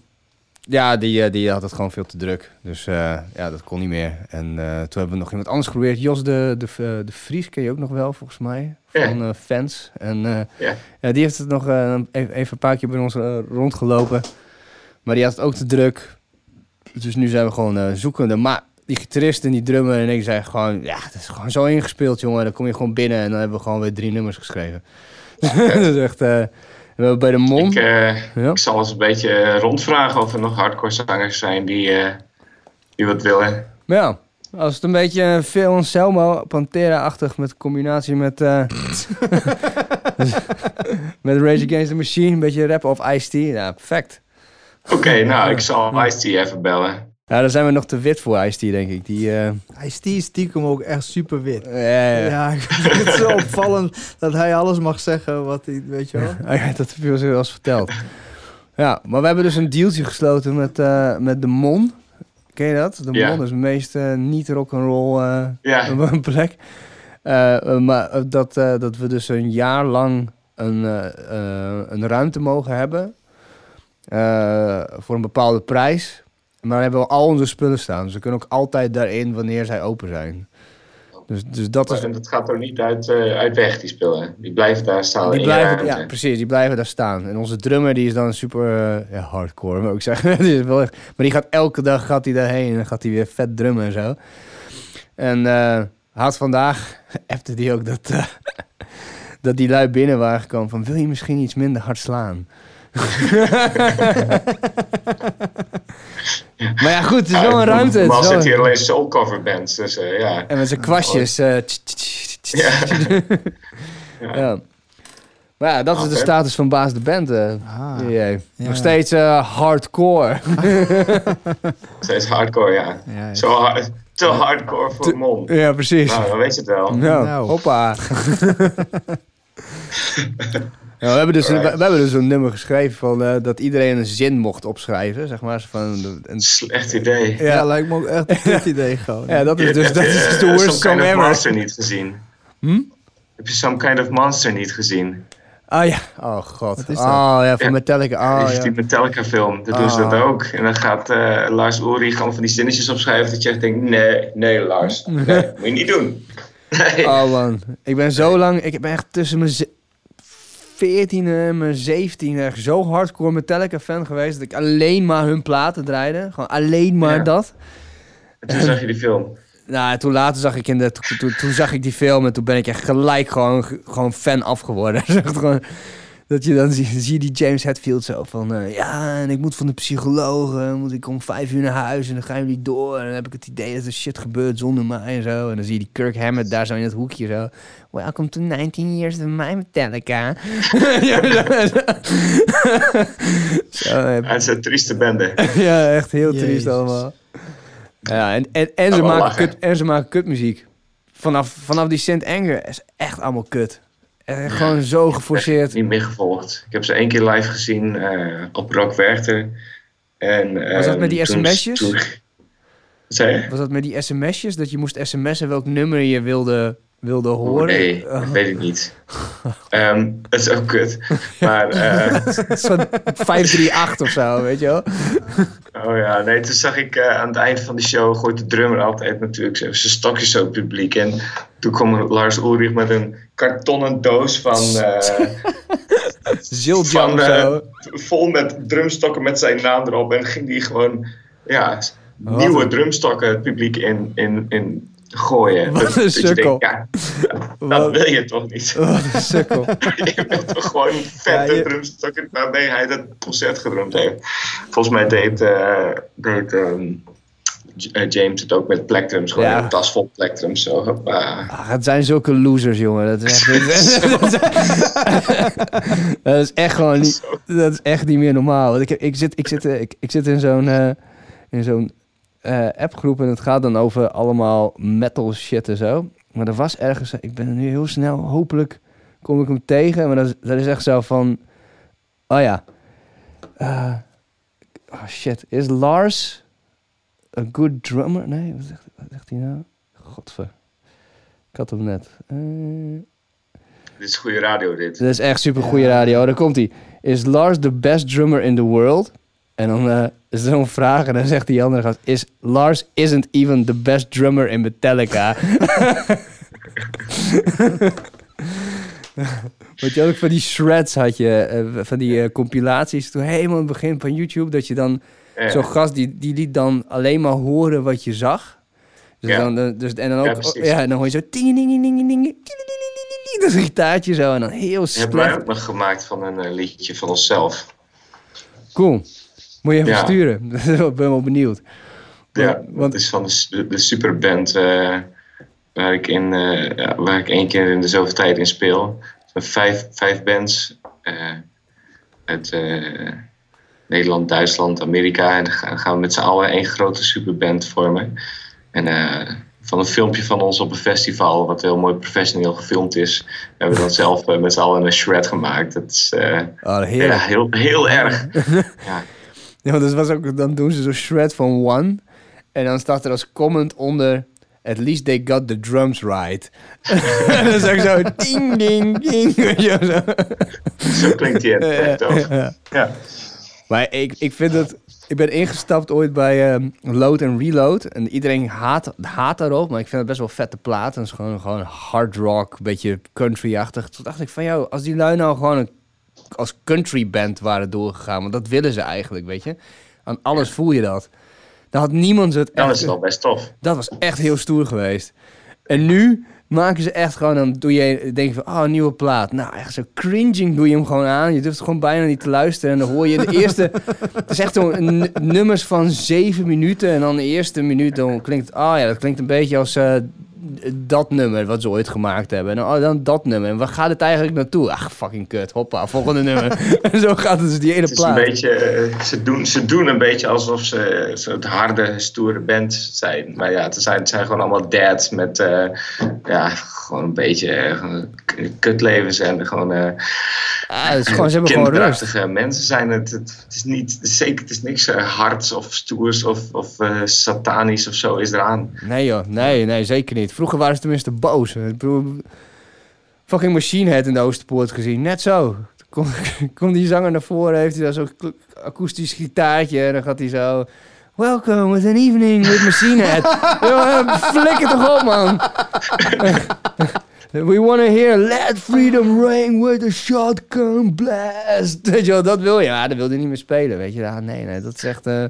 ja, die, eh, die had het gewoon veel te druk. Dus eh, ja, dat kon niet meer. En eh, toen hebben we nog iemand anders geprobeerd. Jos de, de, de Vries ken je ook nog wel, volgens mij. Van fans. En Ja. ja, die heeft het nog even, even een paar keer bij ons rondgelopen. Maar die had het ook te druk. Dus nu zijn we gewoon zoekende. Maar die gitarist en die drummer en ik zijn gewoon... Ja, het is gewoon zo ingespeeld, jongen. Dan kom je gewoon binnen en dan hebben we gewoon weer drie nummers geschreven. dat is echt... we bij de. Ik, eh, Ja. ik zal eens een beetje rondvragen of er nog hardcore zangers zijn die, eh, die wat willen. Ja, als het een beetje veel Anselmo, Pantera-achtig met combinatie met, eh, met Rage Against the Machine, een beetje rap of Ice-T, ja, perfect. Oké, nou, ik zal Ice-T even bellen. Ja, daar zijn we nog te wit voor Ice-T, denk ik. Die, eh, Hij is die stiekem ook echt super wit. ja, ja, ja. Ja, ik vind het zo opvallend dat hij alles mag zeggen wat hij, weet je wel. Ja, dat heb je wel eens verteld. Ja, maar we hebben dus een dealtje gesloten met, eh, met de Mon. Ken je dat? De. Mon is de meest eh, niet rock'n'roll eh Ja, een plek. Maar dat, eh, dat we dus een jaar lang een, een ruimte mogen hebben. eh, voor een bepaalde prijs. Maar dan hebben we al onze spullen staan. Dus we kunnen ook altijd daarin wanneer zij open zijn. Dus, dus dat is... dat gaat er niet uit, eh, uit weg, die spullen. Die blijven daar staan Die blijven, ja, precies, die blijven daar staan. En onze drummer die is dan super eh, ja, hardcore, moet ik zeggen. die is wel echt, maar die gaat elke dag gaat hij daarheen en dan gaat hij weer vet drummen en zo. En eh had vandaag, appte die ook dat, dat die lui binnen waren gekomen van... wil je misschien iets minder hard slaan? maar ja, goed, het is wel een ruimte. Normaal zitten hier alleen soul cover bands, dus eh, ja. En met zijn kwastjes. eh, Ja. Maar ja, dat is de status van Baas de Band. eh. Ah. Ja. Nog steeds eh, hardcore. Steeds hardcore, ja. ja, ja. Zo hard, te hardcore voor Te- mond. ja, precies. Nou, dan weet je het wel. Nou, Nou. hoppa. Ja, we, hebben dus een, we, hebben dus een nummer geschreven van, eh, dat iedereen een zin mocht opschrijven. Zeg maar. Van, een, Slecht idee. Ja, ja, lijkt me ook echt een goed idee gewoon. ja, dat is dus dat is dus de worst Some song Kind of. Monster niet gezien? Hm? Heb je Some Kind of Monster niet gezien? Ah ja, oh god. Wat is dat? Oh ja, van Ja. Metallica. Oh, Die- ja. Die Metallica film, daar doen ze Ah. dat ook. En dan gaat eh, Lars Ulrich gewoon van die zinnetjes opschrijven dat je echt denkt, nee, nee Lars, nee, moet je niet doen. Nee. Oh man, ik ben zo lang, ik ben echt tussen mijn ze- 14 en mijn 17 echt zo hardcore Metallica fan geweest dat ik alleen maar hun platen draaide. Gewoon alleen maar Ja. dat. En toen zag je die film. Nou, toen later zag ik in de, toen, toen, toen zag ik die film en toen ben ik echt gelijk gewoon, gewoon fan af geworden. Echt gewoon, dat je dan zie, zie je die James Hetfield zo van, eh, ja, en ik moet van de psycholoog, eh, moet ik om vijf uur naar huis en dan gaan jullie door. En dan heb ik het idee dat er shit gebeurt zonder mij en zo. En dan zie je die Kirk Hammett daar zo in het hoekje zo. Welcome to 19 years of my Metallica. ja, zo, zo, eh, En het is een trieste bende. ja, echt heel triest allemaal. Ja, en, en, en, ze maken lachen. kut, en ze maken kutmuziek. Vanaf, vanaf die St. Anger is echt allemaal kut. En gewoon zo geforceerd. Niet meer gevolgd. Ik heb ze één keer live gezien eh, op Rock Werchter. En, Was dat ehm, met die toen- sms'jes? toen-? Was dat met die sms'jes? Dat je moest sms'en welk nummer je wilde, wilde Oh, horen? nee, Oh, dat weet ik niet. Ehm dat is ook kut. Maar, eh, Zo'n 538 of zo, weet je wel? oh ja, nee, toen zag ik eh, aan het eind van de show, gooit de drummer altijd natuurlijk zijn stokjes zo publiek. En toen kwam Lars Ulrich met een kartonnen doos van, eh, van eh, vol met drumstokken met zijn naam erop. En ging die gewoon, ja, Wat nieuwe een- drumstokken het publiek in, in, in gooien. Wat Dat- een dat sukkel. denkt, ja, dat Wat- wil je toch niet? Wat een sukkel. je bent toch gewoon een vette Ja, je- drumstok waarmee hij dat concert gedrumd heeft. Volgens mij deed, eh, deed eh, James het ook met plektrums. Gewoon Ja. een tas vol plektrums. Zo. Ach, het zijn zulke losers, jongen. Dat is echt, dat is echt gewoon niet, dat is echt niet meer normaal. Want ik, heb- ik, zit, ik, zit, eh, ik, ik zit in zo'n eh, in zo'n eh, appgroep en het gaat dan over allemaal metal shit en zo. Maar er was ergens, ik ben er nu heel snel, hopelijk kom ik hem tegen. Maar dat is, dat is echt zo van, oh ja. Eh, oh shit, is Lars a good drummer? Nee, wat zegt, wat zegt hij nou? Godver. Ik had hem net. Eh, Dit is goede radio, dit. dit is echt super goede radio. Daar komt hij. Is Lars the best drummer in the world? En dan eh, is er zo'n vraag en dan zegt die andere gast... Is Lars isn't even the best drummer in Metallica. Want je had ook van die shreds had je, eh, van die compilaties. Toen helemaal in het begin van YouTube, dat je dan... Ja. Zo'n gast, die, die liet dan alleen maar horen wat je zag. Dus Ja. dan, eh, dus, en dan ook, Ja, ja, en dan hoor je zo... Ding, ding, ding, ding, ding, ding, ding, Dat is een gitaartje zo en dan heel Dat hebben wij slecht. ook nog gemaakt van een eh, liedje van onszelf. Cool. Moet je even sturen. Ik ben wel benieuwd. Ja, want- dat is van de, superband eh, waar, ik in, eh, ja, waar ik één keer in de zoveel tijd in speel. Het vijf, vijf bands eh, uit eh, Nederland, Duitsland, Amerika. En dan gaan we met z'n allen één grote superband vormen. En eh, van een filmpje van ons op een festival, wat heel mooi professioneel gefilmd is, hebben we dan zelf eh, met z'n allen een shred gemaakt. Dat is eh, Oh, ja, heel, heel erg. Ja. Ja, dat was ook, dan doen ze zo'n shred van One. En dan staat er als comment onder... At least they got the drums right. en dan is ook zo... Ding, ding, ding. Zo. Klinkt hij echt ook. Ja. Ja. Maar ik, ik vind het... Ik ben ingestapt ooit bij ehm, Load en Reload. En iedereen haat, haat daarop. Maar ik vind het best wel vette plaat. En het is gewoon, gewoon hard rock. Een beetje country-achtig. Toen dacht ik van... jou, als die lui nou gewoon een, als country band waren doorgegaan. Want dat willen ze eigenlijk, weet je. Aan alles voel je dat. Dan had niemand het Dan echt... is het wel best tof. Dat was echt heel stoer geweest. En nu maken ze echt gewoon, dan doe je, denk je van, oh, een nieuwe plaat. Nou, echt zo cringing doe je hem gewoon aan. Je durft gewoon bijna niet te luisteren. En dan hoor je de eerste, het is echt zo'n nummers van zeven minuten. En dan de eerste minuut, dan klinkt het, oh ja, dat klinkt een beetje als eh, dat nummer wat ze ooit gemaakt hebben. En oh, dan dat nummer. En waar gaat het eigenlijk naartoe? Ach, fucking kut, hoppa, volgende nummer. en zo gaat het dus die Het is een plaat. beetje, eh, ze, doen, ze doen een beetje alsof ze zo'n harde, stoere band zijn. Maar ja, het zijn, het zijn gewoon allemaal dads met eh, ja, gewoon een beetje eh, kutlevens en gewoon, eh Ah, het is gewoon, ze hebben gewoon rust. mensen zijn het. Het, het is niet, het zeker, het is niks hards of stoers of, of satanisch of zo is eraan. Nee joh, nee, nee, zeker niet. Vroeger waren ze tenminste boos. Ik bedoel, fucking Machine Head in de Oosterpoort gezien, net zo. Kom, kom die zanger naar voren, heeft hij daar zo'n akoestisch gitaartje en dan gaat hij zo... Welcome with an evening with Machine Head. Jongen, Flikker toch op, man. We want to hear Let Freedom Ring with a shotgun blast. Weet je wel, dat wil je. Ja, dat wil hij niet meer spelen, weet je. Ja, nee, nee, dat is echt... eh,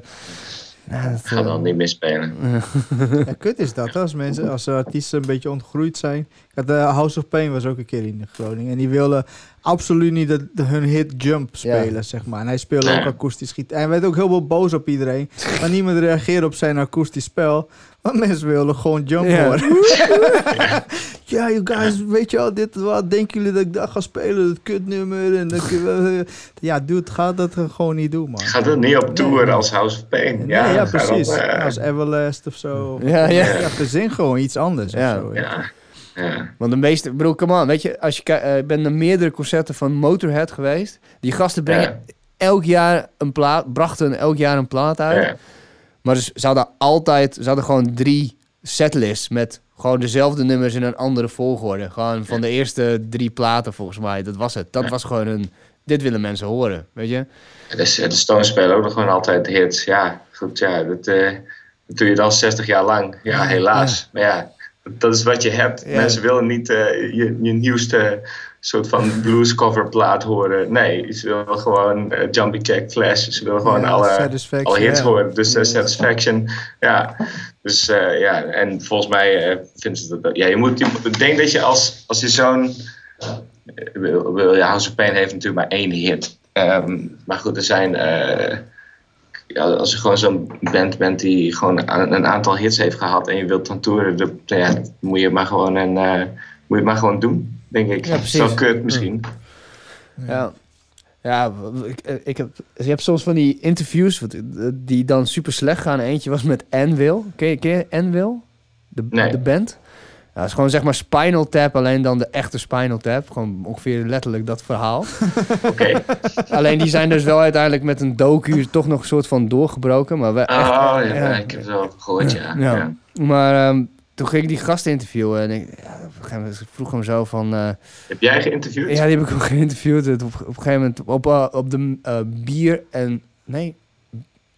nou, dat, Ga eh, dan niet meer spelen. Ja, kut is dat, als mensen, als artiesten een beetje ontgroeid zijn. Ik had, eh, House of Pain was ook een keer in Groningen. En die wilden absoluut niet de, de- hun hit Jump spelen, Ja. zeg maar. En hij speelde Ja. ook akoestisch gitaar. En hij werd ook heel veel boos op iedereen. Maar niemand reageerde op zijn akoestisch spel. Want mensen wilden gewoon Jump Ja. horen. ja, you guys, weet je wel, dit, wat denken jullie dat ik dat ga spelen? Dat kutnummer. En dat, ja, dude, ga dat gewoon niet doen, man. Ga dan niet op tour als House of Pain. Nee, Ja, ja, precies. eh, als Everlast of zo. Ja, ja. ja verzin gewoon iets anders. Ja. Of zo, ja, ja. Want de meeste, bedoel, come on, weet je, als je kijkt, eh, ik ben naar meerdere concerten van Motorhead geweest. Die gasten brengen Ja. elk jaar een plaat, brachten elk jaar een plaat uit. Maar dus, ze hadden altijd, ze hadden gewoon drie setlists met gewoon dezelfde nummers in een andere volgorde. Gewoon van de eerste drie platen volgens mij, dat was het. Dat Ja. was gewoon een, dit willen mensen horen, weet je. De, de Stones spelen ook nog gewoon altijd hits. Ja, goed, ja, dat, eh, dat doe je dan 60 jaar lang. Ja, helaas. Maar ja, dat, is wat je hebt. Ja. Mensen willen niet eh, je, je nieuwste soort van blues cover plaat horen. Nee, ze willen gewoon eh, Jumpy Jack Flash. Ze willen gewoon Ja, alle, alle hits ja. horen. Dus eh, Ja. Satisfaction, ja. Dus eh, ja, en volgens mij vindt ze dat... Ja, je moet... Je, ik denk dat je als, als je zo'n... wil, wil, ja, House of Pain heeft natuurlijk maar één hit. Ehm, maar goed, er zijn... ja, als je gewoon zo'n band bent die gewoon een, aantal hits heeft gehad en je wilt dan toeren, dan ja, moet je maar gewoon een, moet je het maar gewoon doen, denk ik. Ja, precies. Zo kut misschien. Ja. Ja, ik, eh, ik heb, je hebt soms van die interviews eh, die dan super slecht gaan. Eentje was met Anvil. Ken je, ken je Anvil? De, Nee. de band? Ja, het is gewoon zeg maar Spinal Tap, alleen dan de echte Spinal Tap. Gewoon ongeveer letterlijk dat verhaal. Oké. alleen die zijn dus wel uiteindelijk met een docu toch nog een soort van doorgebroken. Maar we, Oh, echt, ja, ja. ik heb het wel gehoord, ja. Ja. ja. Maar ehm, toen ging ik die gast interviewen en ik, ja, vroeg hem zo van... eh, Heb jij geïnterviewd? Ja, die heb ik ook geïnterviewd. Het Op, op een gegeven moment op, eh, op de eh, bier en... Nee,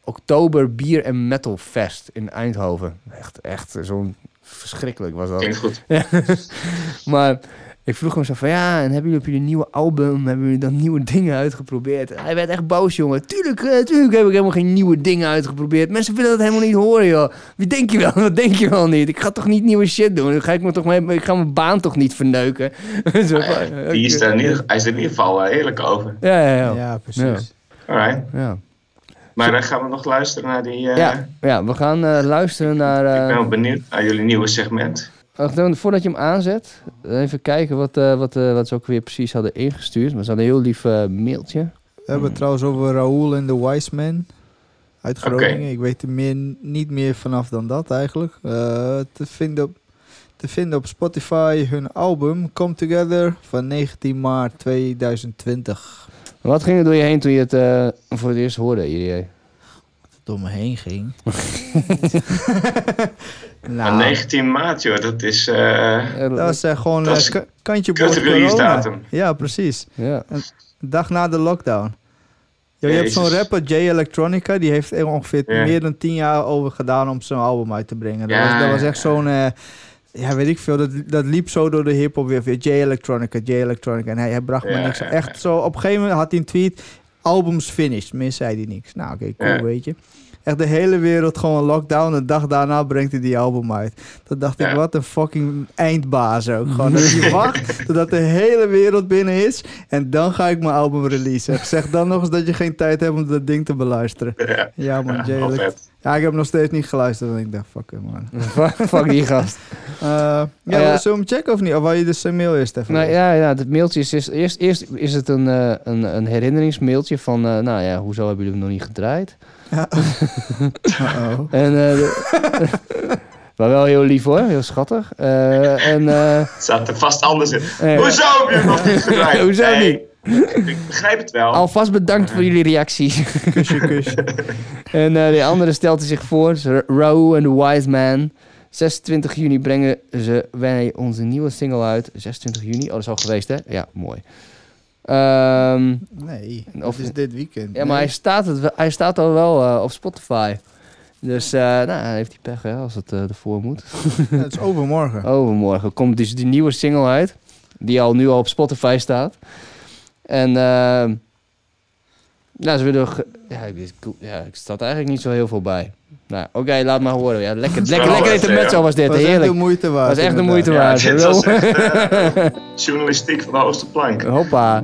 oktober bier en metal fest in Eindhoven. Echt, echt zo'n verschrikkelijk was dat. Klinkt goed. Maar ik vroeg hem zo van... Ja, en hebben jullie op jullie nieuwe album... Hebben jullie dan nieuwe dingen uitgeprobeerd? En hij werd echt boos, jongen. Tuurlijk, eh, tuurlijk heb ik helemaal geen nieuwe dingen uitgeprobeerd. Mensen willen dat helemaal niet horen, joh. Wie denk je wel? Dat denk je wel niet. Ik ga toch niet nieuwe shit doen? Dan ga ik, me toch mee, ik ga mijn baan toch niet verneuken? Zo Ah, ja, die is er in ieder, hij is er in ieder geval eh, eerlijk over. Ja, ja, ja. Ja, precies. Alright. Ja, Maar dan gaan we nog luisteren naar die... eh, ja, ja we gaan eh, luisteren naar... Ik ben wel benieuwd naar jullie nieuwe segment. Voordat je hem aanzet, even kijken wat, eh, wat, eh, wat ze ook weer precies hadden ingestuurd. Maar ze hadden een heel lief eh, mailtje. We hebben het trouwens over Raoul en de Wise Man. Uit. Groningen. Ik weet er meer, niet meer vanaf dan dat eigenlijk. Eh, te, vinden op, te vinden op Spotify hun album Come Together van 19 maart 2020. Wat ging er door je heen toen je het eh, voor het eerst hoorde, IDE? Door me heen ging. Maar nou, 19 maart, joh, dat is... eh dat was eh, gewoon Dat een is ka- kantje boord corona. datum. Ja, precies. Ja. Een dag na de lockdown. Ja, je hebt zo'n rapper, Jay Electronica, die heeft er ongeveer Ja. meer dan tien jaar over gedaan om zijn album uit te brengen. Dat, Ja, was, dat was ja, echt zo'n, eh, ja weet ik veel, dat, dat liep zo door de hip-hop weer. Jay Electronica, Jay Electronica. En hij, hij bracht me niks. ja, Echt zo, op een gegeven moment had hij een tweet, albums finished. Meer zei hij niks. Nou, oké, cool, Ja. weet je. Echt de hele wereld gewoon lockdown. Een dag daarna brengt hij die album uit. Dat dacht ik, Ja. wat een fucking eindbaas ook. Gewoon dat je wacht totdat de hele wereld binnen is. En dan ga ik mijn album releasen. Zeg dan nog eens dat je geen tijd hebt om dat ding te beluisteren. ja, Ja man, Jay. Ja, ik heb nog steeds niet geluisterd. En ik dacht, fuck it man. Fuck, die gast. Eh, ja, ja. zullen we hem checken of niet? Of wil je dus zijn mail eerst even Nou ja, ja, het mailtje is, is eerst, eerst is het een, eh, een, een herinneringsmailtje van, eh, nou ja, hoezo hebben jullie hem nog niet gedraaid? Uh-oh. En, eh, de- maar wel heel lief hoor, heel schattig. Eh, en, eh, Het staat er vast anders in. eh, Hoezo heb je het nog niet gedraaid? Hoezo Nee, Ik begrijp het wel. alvast bedankt voor jullie reactie. Kusje, kusje. en eh, de andere stelt hij zich voor, Raoul and the Wise Man. 26 juni brengen ze wij onze nieuwe single uit. 26 juni, oh dat is al geweest hè? Ja, mooi. Ehm, Nee, Of- of is dit weekend. Ja, maar hij staat, het, wel- hij staat al wel eh, op Spotify. Dus eh nou, heeft hij pech hè, als het eh, ervoor moet. Ja, het is overmorgen. Overmorgen komt dus die nieuwe single uit. Die al nu al op Spotify staat. En ehm nou, ze willen... Ja, ik, ja, ik staat eigenlijk niet zo heel veel bij. Nou, oké, laat maar horen. Ja, lekker, lekker, wel lekker wat, intermezzo ja. was dit. was echt Heerlijk. de moeite waard. was echt de moeite Ja, waard. dit was echt eh, journalistiek van de hoogste plank. Hoppa.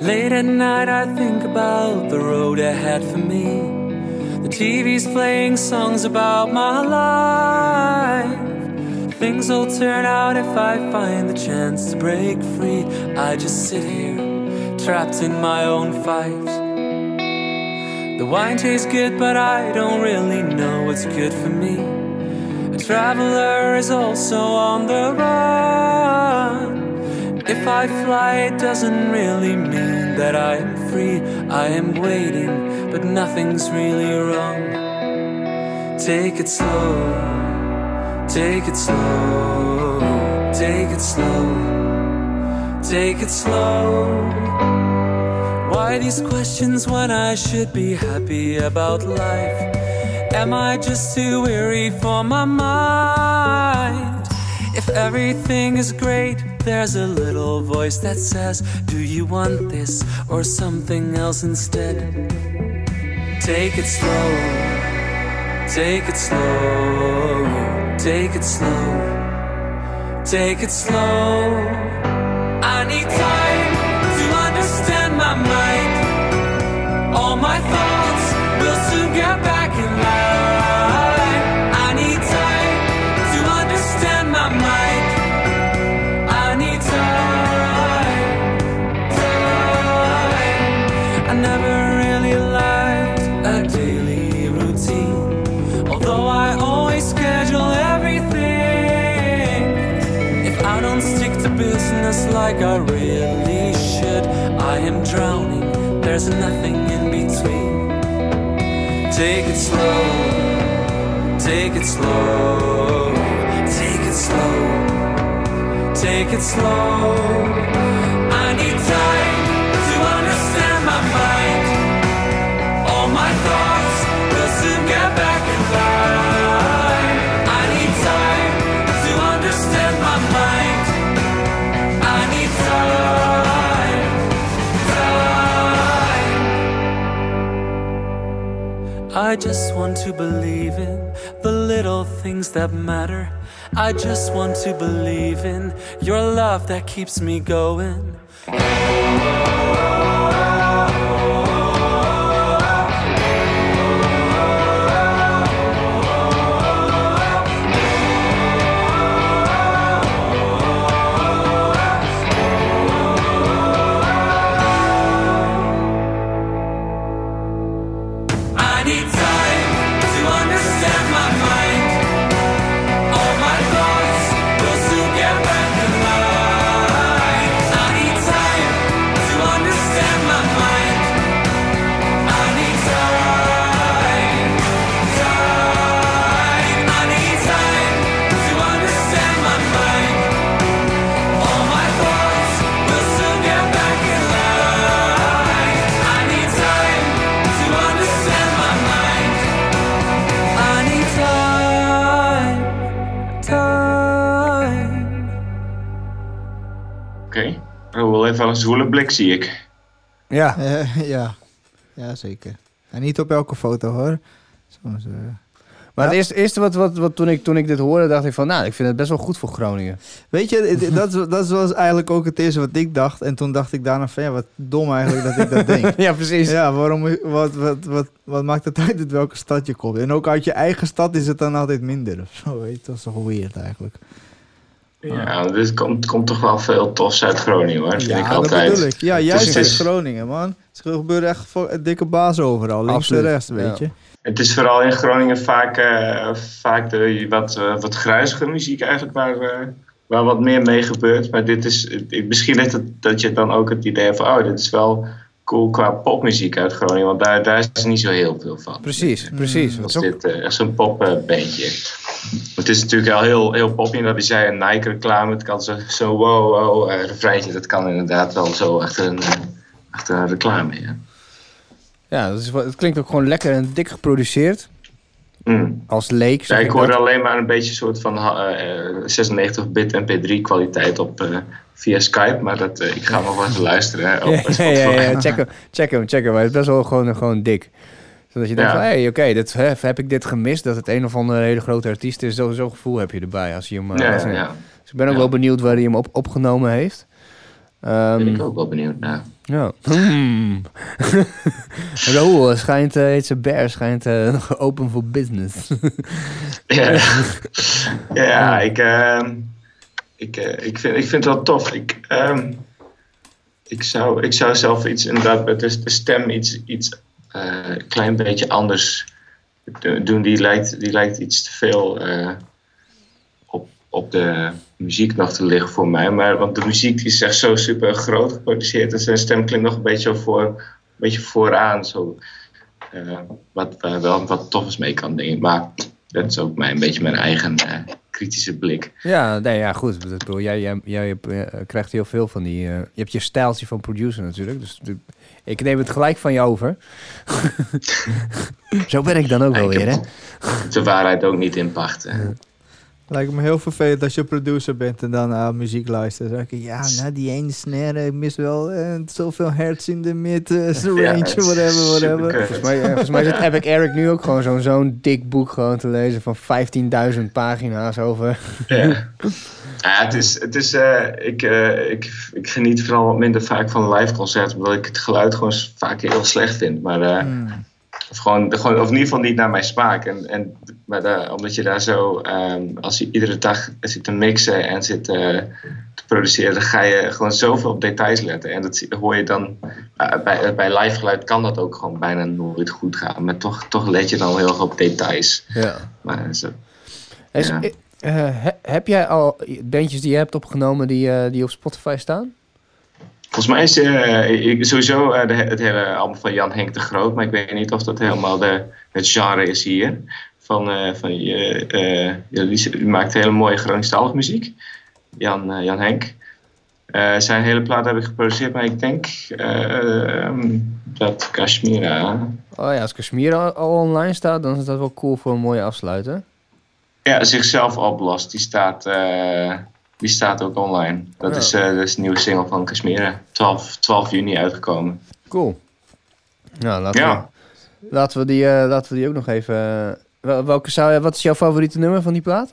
Late at night, I think about the road ahead for me. The TV's playing songs about my life. Things will turn out if I find the chance to break free. I just sit here, trapped in my own fight. The wine tastes good, but I don't really know what's good for me. A traveler is also on the run. If I fly, it doesn't really mean that I am free. I am waiting, but nothing's really wrong. Take it slow, take it slow, take it slow, take it slow. Why these questions when I should be happy about life? Am I just too weary for my mind? If everything is great, there's a little voice that says, Do you want this or something else instead? Take it slow, take it slow, take it slow, take it slow. I need time to understand my mind. All my thoughts will soon get back like I really should, I am drowning. There's nothing in between. Take it slow, take it slow, take it slow, take it slow. I need time to understand my mind. I just want to believe in the little things that matter. I just want to believe in your love that keeps me going. Wel een zwoele blik, zie ik. Ja, Eh, ja. ja, zeker. En niet op elke foto hoor. Soms, eh, maar Ja. het eerste, eerste wat, wat, wat toen, ik, toen ik dit hoorde, dacht ik van... Nou, ik vind het best wel goed voor Groningen. Weet je, dit- dat, is- dat was eigenlijk ook het eerste wat ik dacht. En toen dacht ik daarna van ja, wat dom eigenlijk dat ik dat denk. ja, precies. Ja, waarom, wat, wat, wat, wat maakt het uit uit welke stad je komt? En ook uit je eigen stad is het dan altijd minder of zo, weet je. Dat is toch weird eigenlijk. Ja, dit komt, komt toch wel veel tofs uit Groningen hoor. Vind ik ja, dat altijd. bedoel ik. Ja, juist in is- Groningen, man. Er gebeuren echt dikke bazen overal, links Absoluut, en rechts, weet ja. je. Het is vooral in Groningen vaak, eh, vaak de wat, eh, wat gruizige muziek eigenlijk waar, eh, waar wat meer mee gebeurt. Maar dit is, misschien is het dat je dan ook het idee hebt van, oh, dit is wel cool qua popmuziek uit Groningen. Want daar, daar is er niet zo heel veel van. Precies, precies. Mm. Dat Als is ook- dit eh, echt zo'n popbandje. het is natuurlijk al heel, heel poppy. En dat hij zei, een Nike-reclame. Het kan zo'n zo wow, wow eh, refreintje. Dat kan inderdaad wel zo achter een, eh, achter een reclame. Ja. ja, dat is, het klinkt ook gewoon lekker en dik geproduceerd. Mm. Als leek. Ja, ik hoorde dat. alleen maar een beetje een soort van eh, eh, 96-bit MP3 kwaliteit op eh, via Skype. Maar dat, eh, ik ga nog wel even luisteren. hè, op Ja, ja, Spotify. ja, ja, check hem, check hem, check hem. Maar het is best wel gewoon, gewoon dik. Zodat je denkt hé, hey, oké, hè, heb ik dit gemist? Dat het een of andere hele grote artiest is. Zo'n zo gevoel heb je erbij als je hem... eh, als. Dus ik ben ook wel benieuwd waar hij hem op, opgenomen heeft. Daar ben Ehm, ik ook wel benieuwd naar. ja. Hmm. Raoul schijnt, uh, heet zijn bear, schijnt eh, nog open voor business. Ja, ja ik, ehm, ik, eh, ik, vind, ik vind het wel tof. Ik, ehm, ik, zou, ik zou zelf iets, inderdaad, met de, stem iets, iets een klein beetje anders do- doen. Die lijkt, die lijkt iets te veel op, op de muziek nog te liggen voor mij. Maar, want de muziek die is echt zo super groot geproduceerd. En zijn stem klinkt nog een beetje, voor, een beetje vooraan. Zo, eh, wat, waar wel wat tof is mee kan dingen. Maar dat is ook mijn, een beetje mijn eigen eh, kritische blik. ja, nee, ja, goed. Ik bedoel, jij, jij, jij hebt, eh, krijgt heel veel van die... eh, je hebt je stijltje van producer natuurlijk. Dus ik neem het gelijk van je over. Zo ben ik dan ook wel weer, hè? De waarheid ook niet in pacht. Lijkt me heel vervelend als je producer bent en dan naar muziek luistert. Dan denk ik, ja, nou die ene snare, ik mis wel eh, zoveel hertz in de mid, eh, Ja, range, is whatever, whatever. Volgens mij, eh, volgens mij zit Epic Eric nu ook gewoon zo'n zo'n dik boek gewoon te lezen van 15.000 pagina's over. Ja. Ja, het is, het is, eh, ik, eh, ik, ik geniet vooral wat minder vaak van live concerten, omdat ik het geluid gewoon vaak heel slecht vind. Maar, eh, Hmm. of, gewoon, gewoon, of in ieder geval niet naar mijn smaak. En, en, maar daar- omdat je daar zo, ehm, als je iedere dag zit te mixen en zit eh, te produceren, dan ga je gewoon zoveel op details letten. En dat hoor je dan, eh, bij, bij live geluid kan dat ook gewoon bijna nooit goed gaan. Maar toch, toch let je dan heel erg op details. Ja. Maar zo, Ja. eh, eh, heb jij al bandjes die je hebt opgenomen die, eh, die op Spotify staan? Volgens mij is eh, sowieso eh, de, het hele album van Jan Henk de Groot, maar ik weet niet of dat helemaal de, het genre is hier. Van, eh van je, eh, je, die maakt hele mooie Groningstalige muziek, Jan, eh, Jan Henk. Eh, zijn hele plaat heb ik geproduceerd, maar ik denk eh, dat Kashmira. Oh ja, als Kashmir al, online staat, dan is dat wel cool voor een mooie afsluiter. Ja, zichzelf oplost. Die staat, eh, die staat ook online. Dat, Ja. is, eh, dat is een nieuwe single van Kashmira. 12, 12 juni uitgekomen. Cool. Nou, laten, Ja. we, laten, we, die, eh, laten we die ook nog even... eh, wel- welke zou, je- wat is jouw favoriete nummer van die plaat?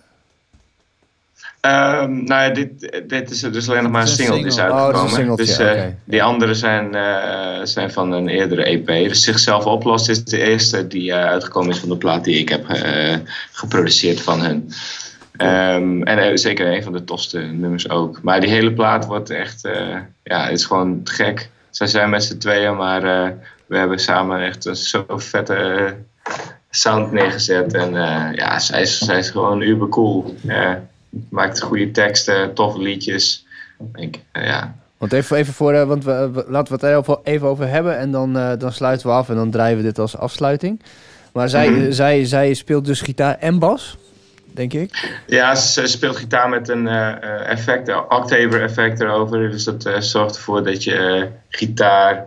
Ehm, nou ja, dit, dit is dus alleen nog maar een Het is een single die is single. Oh, het is uitgekomen. dus eh, oké. die andere zijn, eh, zijn van een eerdere EP. Dus Zichzelf Oplost is de eerste die eh, uitgekomen is van de plaat die ik heb eh, geproduceerd van hun. Ehm, en eh, zeker een van de tofste nummers ook. Maar die hele plaat wordt echt, eh, ja, het is gewoon gek. Zij zijn met z'n tweeën, maar eh, we hebben samen echt een zo vette eh, sound neergezet. En eh, ja, zij is, zij is gewoon uber cool. Eh, maakt goede teksten, toffe liedjes. Ik, eh, ja. Want even, even voor, want we, we- laten we het er even- over hebben en dan, dan sluiten we af en dan draaien we dit als afsluiting. Maar zij, Mhm. zij, zij speelt dus gitaar en bas, denk ik. Ja, ze speelt gitaar met een effect, een octaver effect erover. Dus dat zorgt ervoor dat je gitaar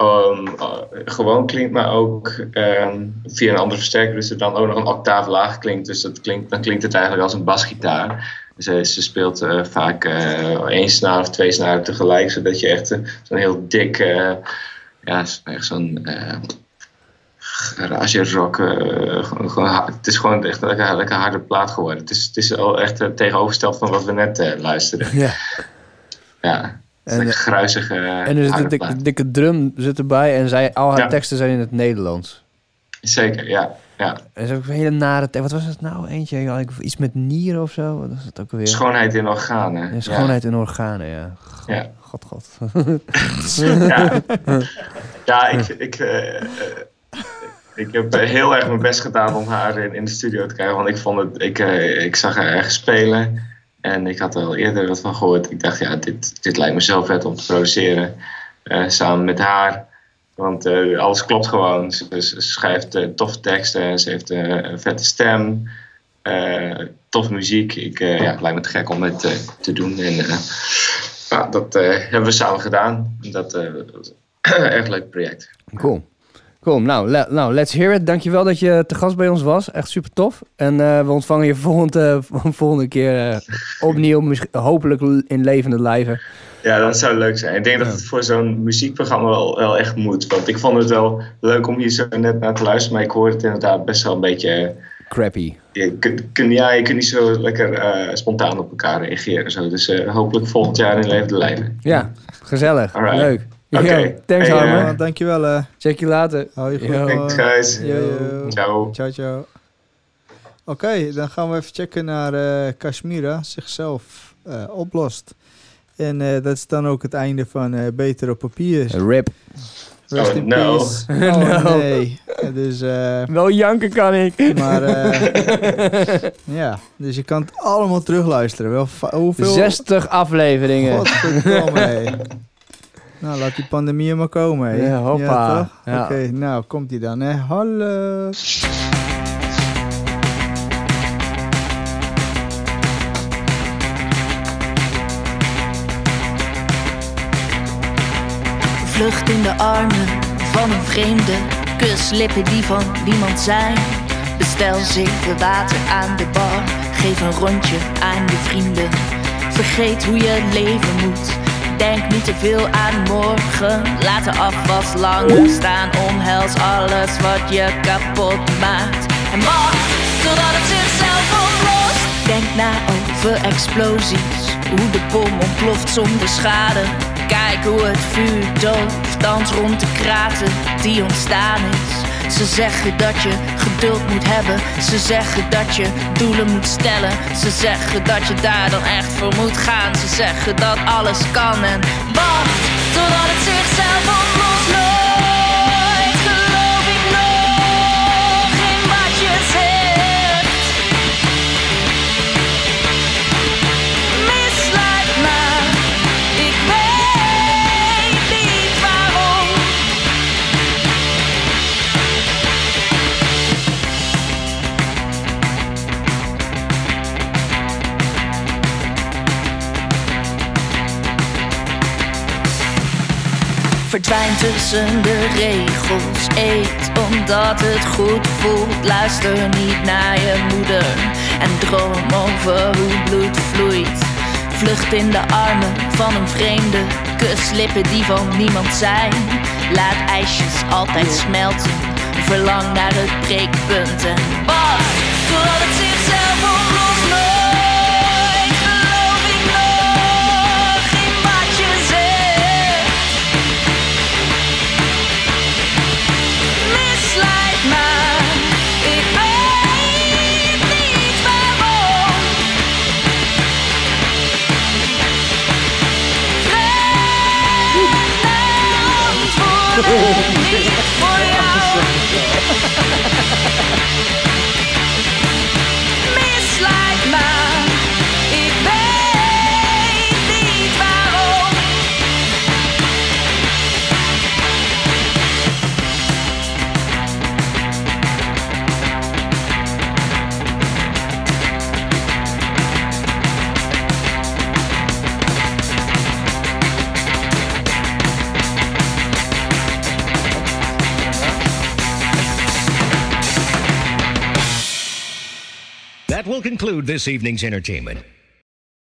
ehm, eh, gewoon klinkt, maar ook ehm, via een andere versterker. Dus er dan ook nog een octaaf laag klinkt. Dus dat klinkt, dan klinkt het eigenlijk als een basgitaar. Dus eh, ze speelt eh, vaak één snaar of twee snaren tegelijk, zodat je echt zo'n heel dik, ja, echt zo'n garage rock. gewoon, gewoon ha- het is gewoon echt een lekker, lekker harde plaat geworden. Het is, het is al echt het tegenovergesteld van wat we net luisterden. Ja. Ja, En, lekker gruizige En er zit een dikke, dikke drum zit erbij en zij, al haar Ja. teksten zijn in het Nederlands. Zeker, ja. ja. En ze ook een hele nare tekst. Wat was het nou? Eentje, ja, ik- iets met nieren of zo? Wat was het ook alweer? Schoonheid in organen. Ja, schoonheid in organen, ja. God, Ja. god. god. Ja, ja ik, ik, eh, eh, ik heb eh, heel erg mijn best gedaan om haar in, in de studio te krijgen. Want ik, vond het, ik, eh, ik zag haar ergens spelen. En ik had er al eerder wat van gehoord. Ik dacht, ja, dit, dit lijkt me zo vet om te produceren. eh, samen met haar. Want eh, alles klopt gewoon. Ze, schrijft eh, toffe teksten. Ze heeft een vette stem. toffe muziek. Ik, ja, het lijkt me te gek om het te doen. En ja, dat hebben we samen gedaan. Dat was een erg leuk project. Cool. Cool, nou, le- nou, let's hear it. Dankjewel dat je te gast bij ons was. Echt super tof. En eh, we ontvangen je volgende, volgende keer eh, opnieuw, hopelijk in levende lijven. Ja, dat zou leuk zijn. Ik denk dat het voor zo'n muziekprogramma wel, wel echt moet. Want ik vond het wel leuk om hier zo net naar te luisteren. Maar ik hoor het inderdaad best wel een beetje... Crappy. Je kunt, kun, ja, je kunt niet zo lekker eh, spontaan op elkaar reageren. en Zo. Dus eh, hopelijk volgend jaar in levende lijven. Ja, gezellig. Alright. Leuk. Oké. Thanks Hey, Harmer. eh, Ja, dankjewel. eh. Check je later. Hou je goed. Yo. Thanks guys. Yo, yo. Ciao. Ciao, ciao. Oké, dan gaan we even checken naar eh Kashmira zichzelf eh, oplost. En eh, dat is dan ook het einde van eh, Beter op Papier. Rip. Rest Oh, in no. peace. Oh No. nee. Dus, eh, Wel janken kan ik. maar eh, ja, dus je kan het allemaal terugluisteren. Wel, hoeveel? 60 afleveringen. Godverdomme. Nou, laat die pandemie maar komen, hé. Ja, hoppa. Ja. Oké, nou, komt die dan, hè. Hallo. Vlucht in de armen van een vreemde. Kus lippen die van niemand zijn. Bestel zeven water aan de bar. Geef een rondje aan je vrienden. Vergeet hoe je leven moet. Denk niet te veel aan morgen. Laat de afwas langer staan. Omhels alles wat je kapot maakt. En wacht totdat het zichzelf oplost. Denk na over explosies. Hoe de bom ontploft zonder schade. Kijk hoe het vuur dooft. Dans rond de kraten die ontstaan is. Ze zeggen dat je geduld moet hebben. Ze zeggen dat je doelen moet stellen. Ze zeggen dat je daar dan echt voor moet gaan. Ze zeggen dat alles kan en wacht totdat het zichzelf oplost. Verdwijn tussen de regels. Eet omdat het goed voelt. Luister niet naar je moeder. En droom over hoe bloed vloeit. Vlucht in de armen van een vreemde. Kus lippen die van niemand zijn. Laat ijsjes altijd smelten. Verlang naar het breekpunt. En wacht totdat 失。conclude this evening's entertainment.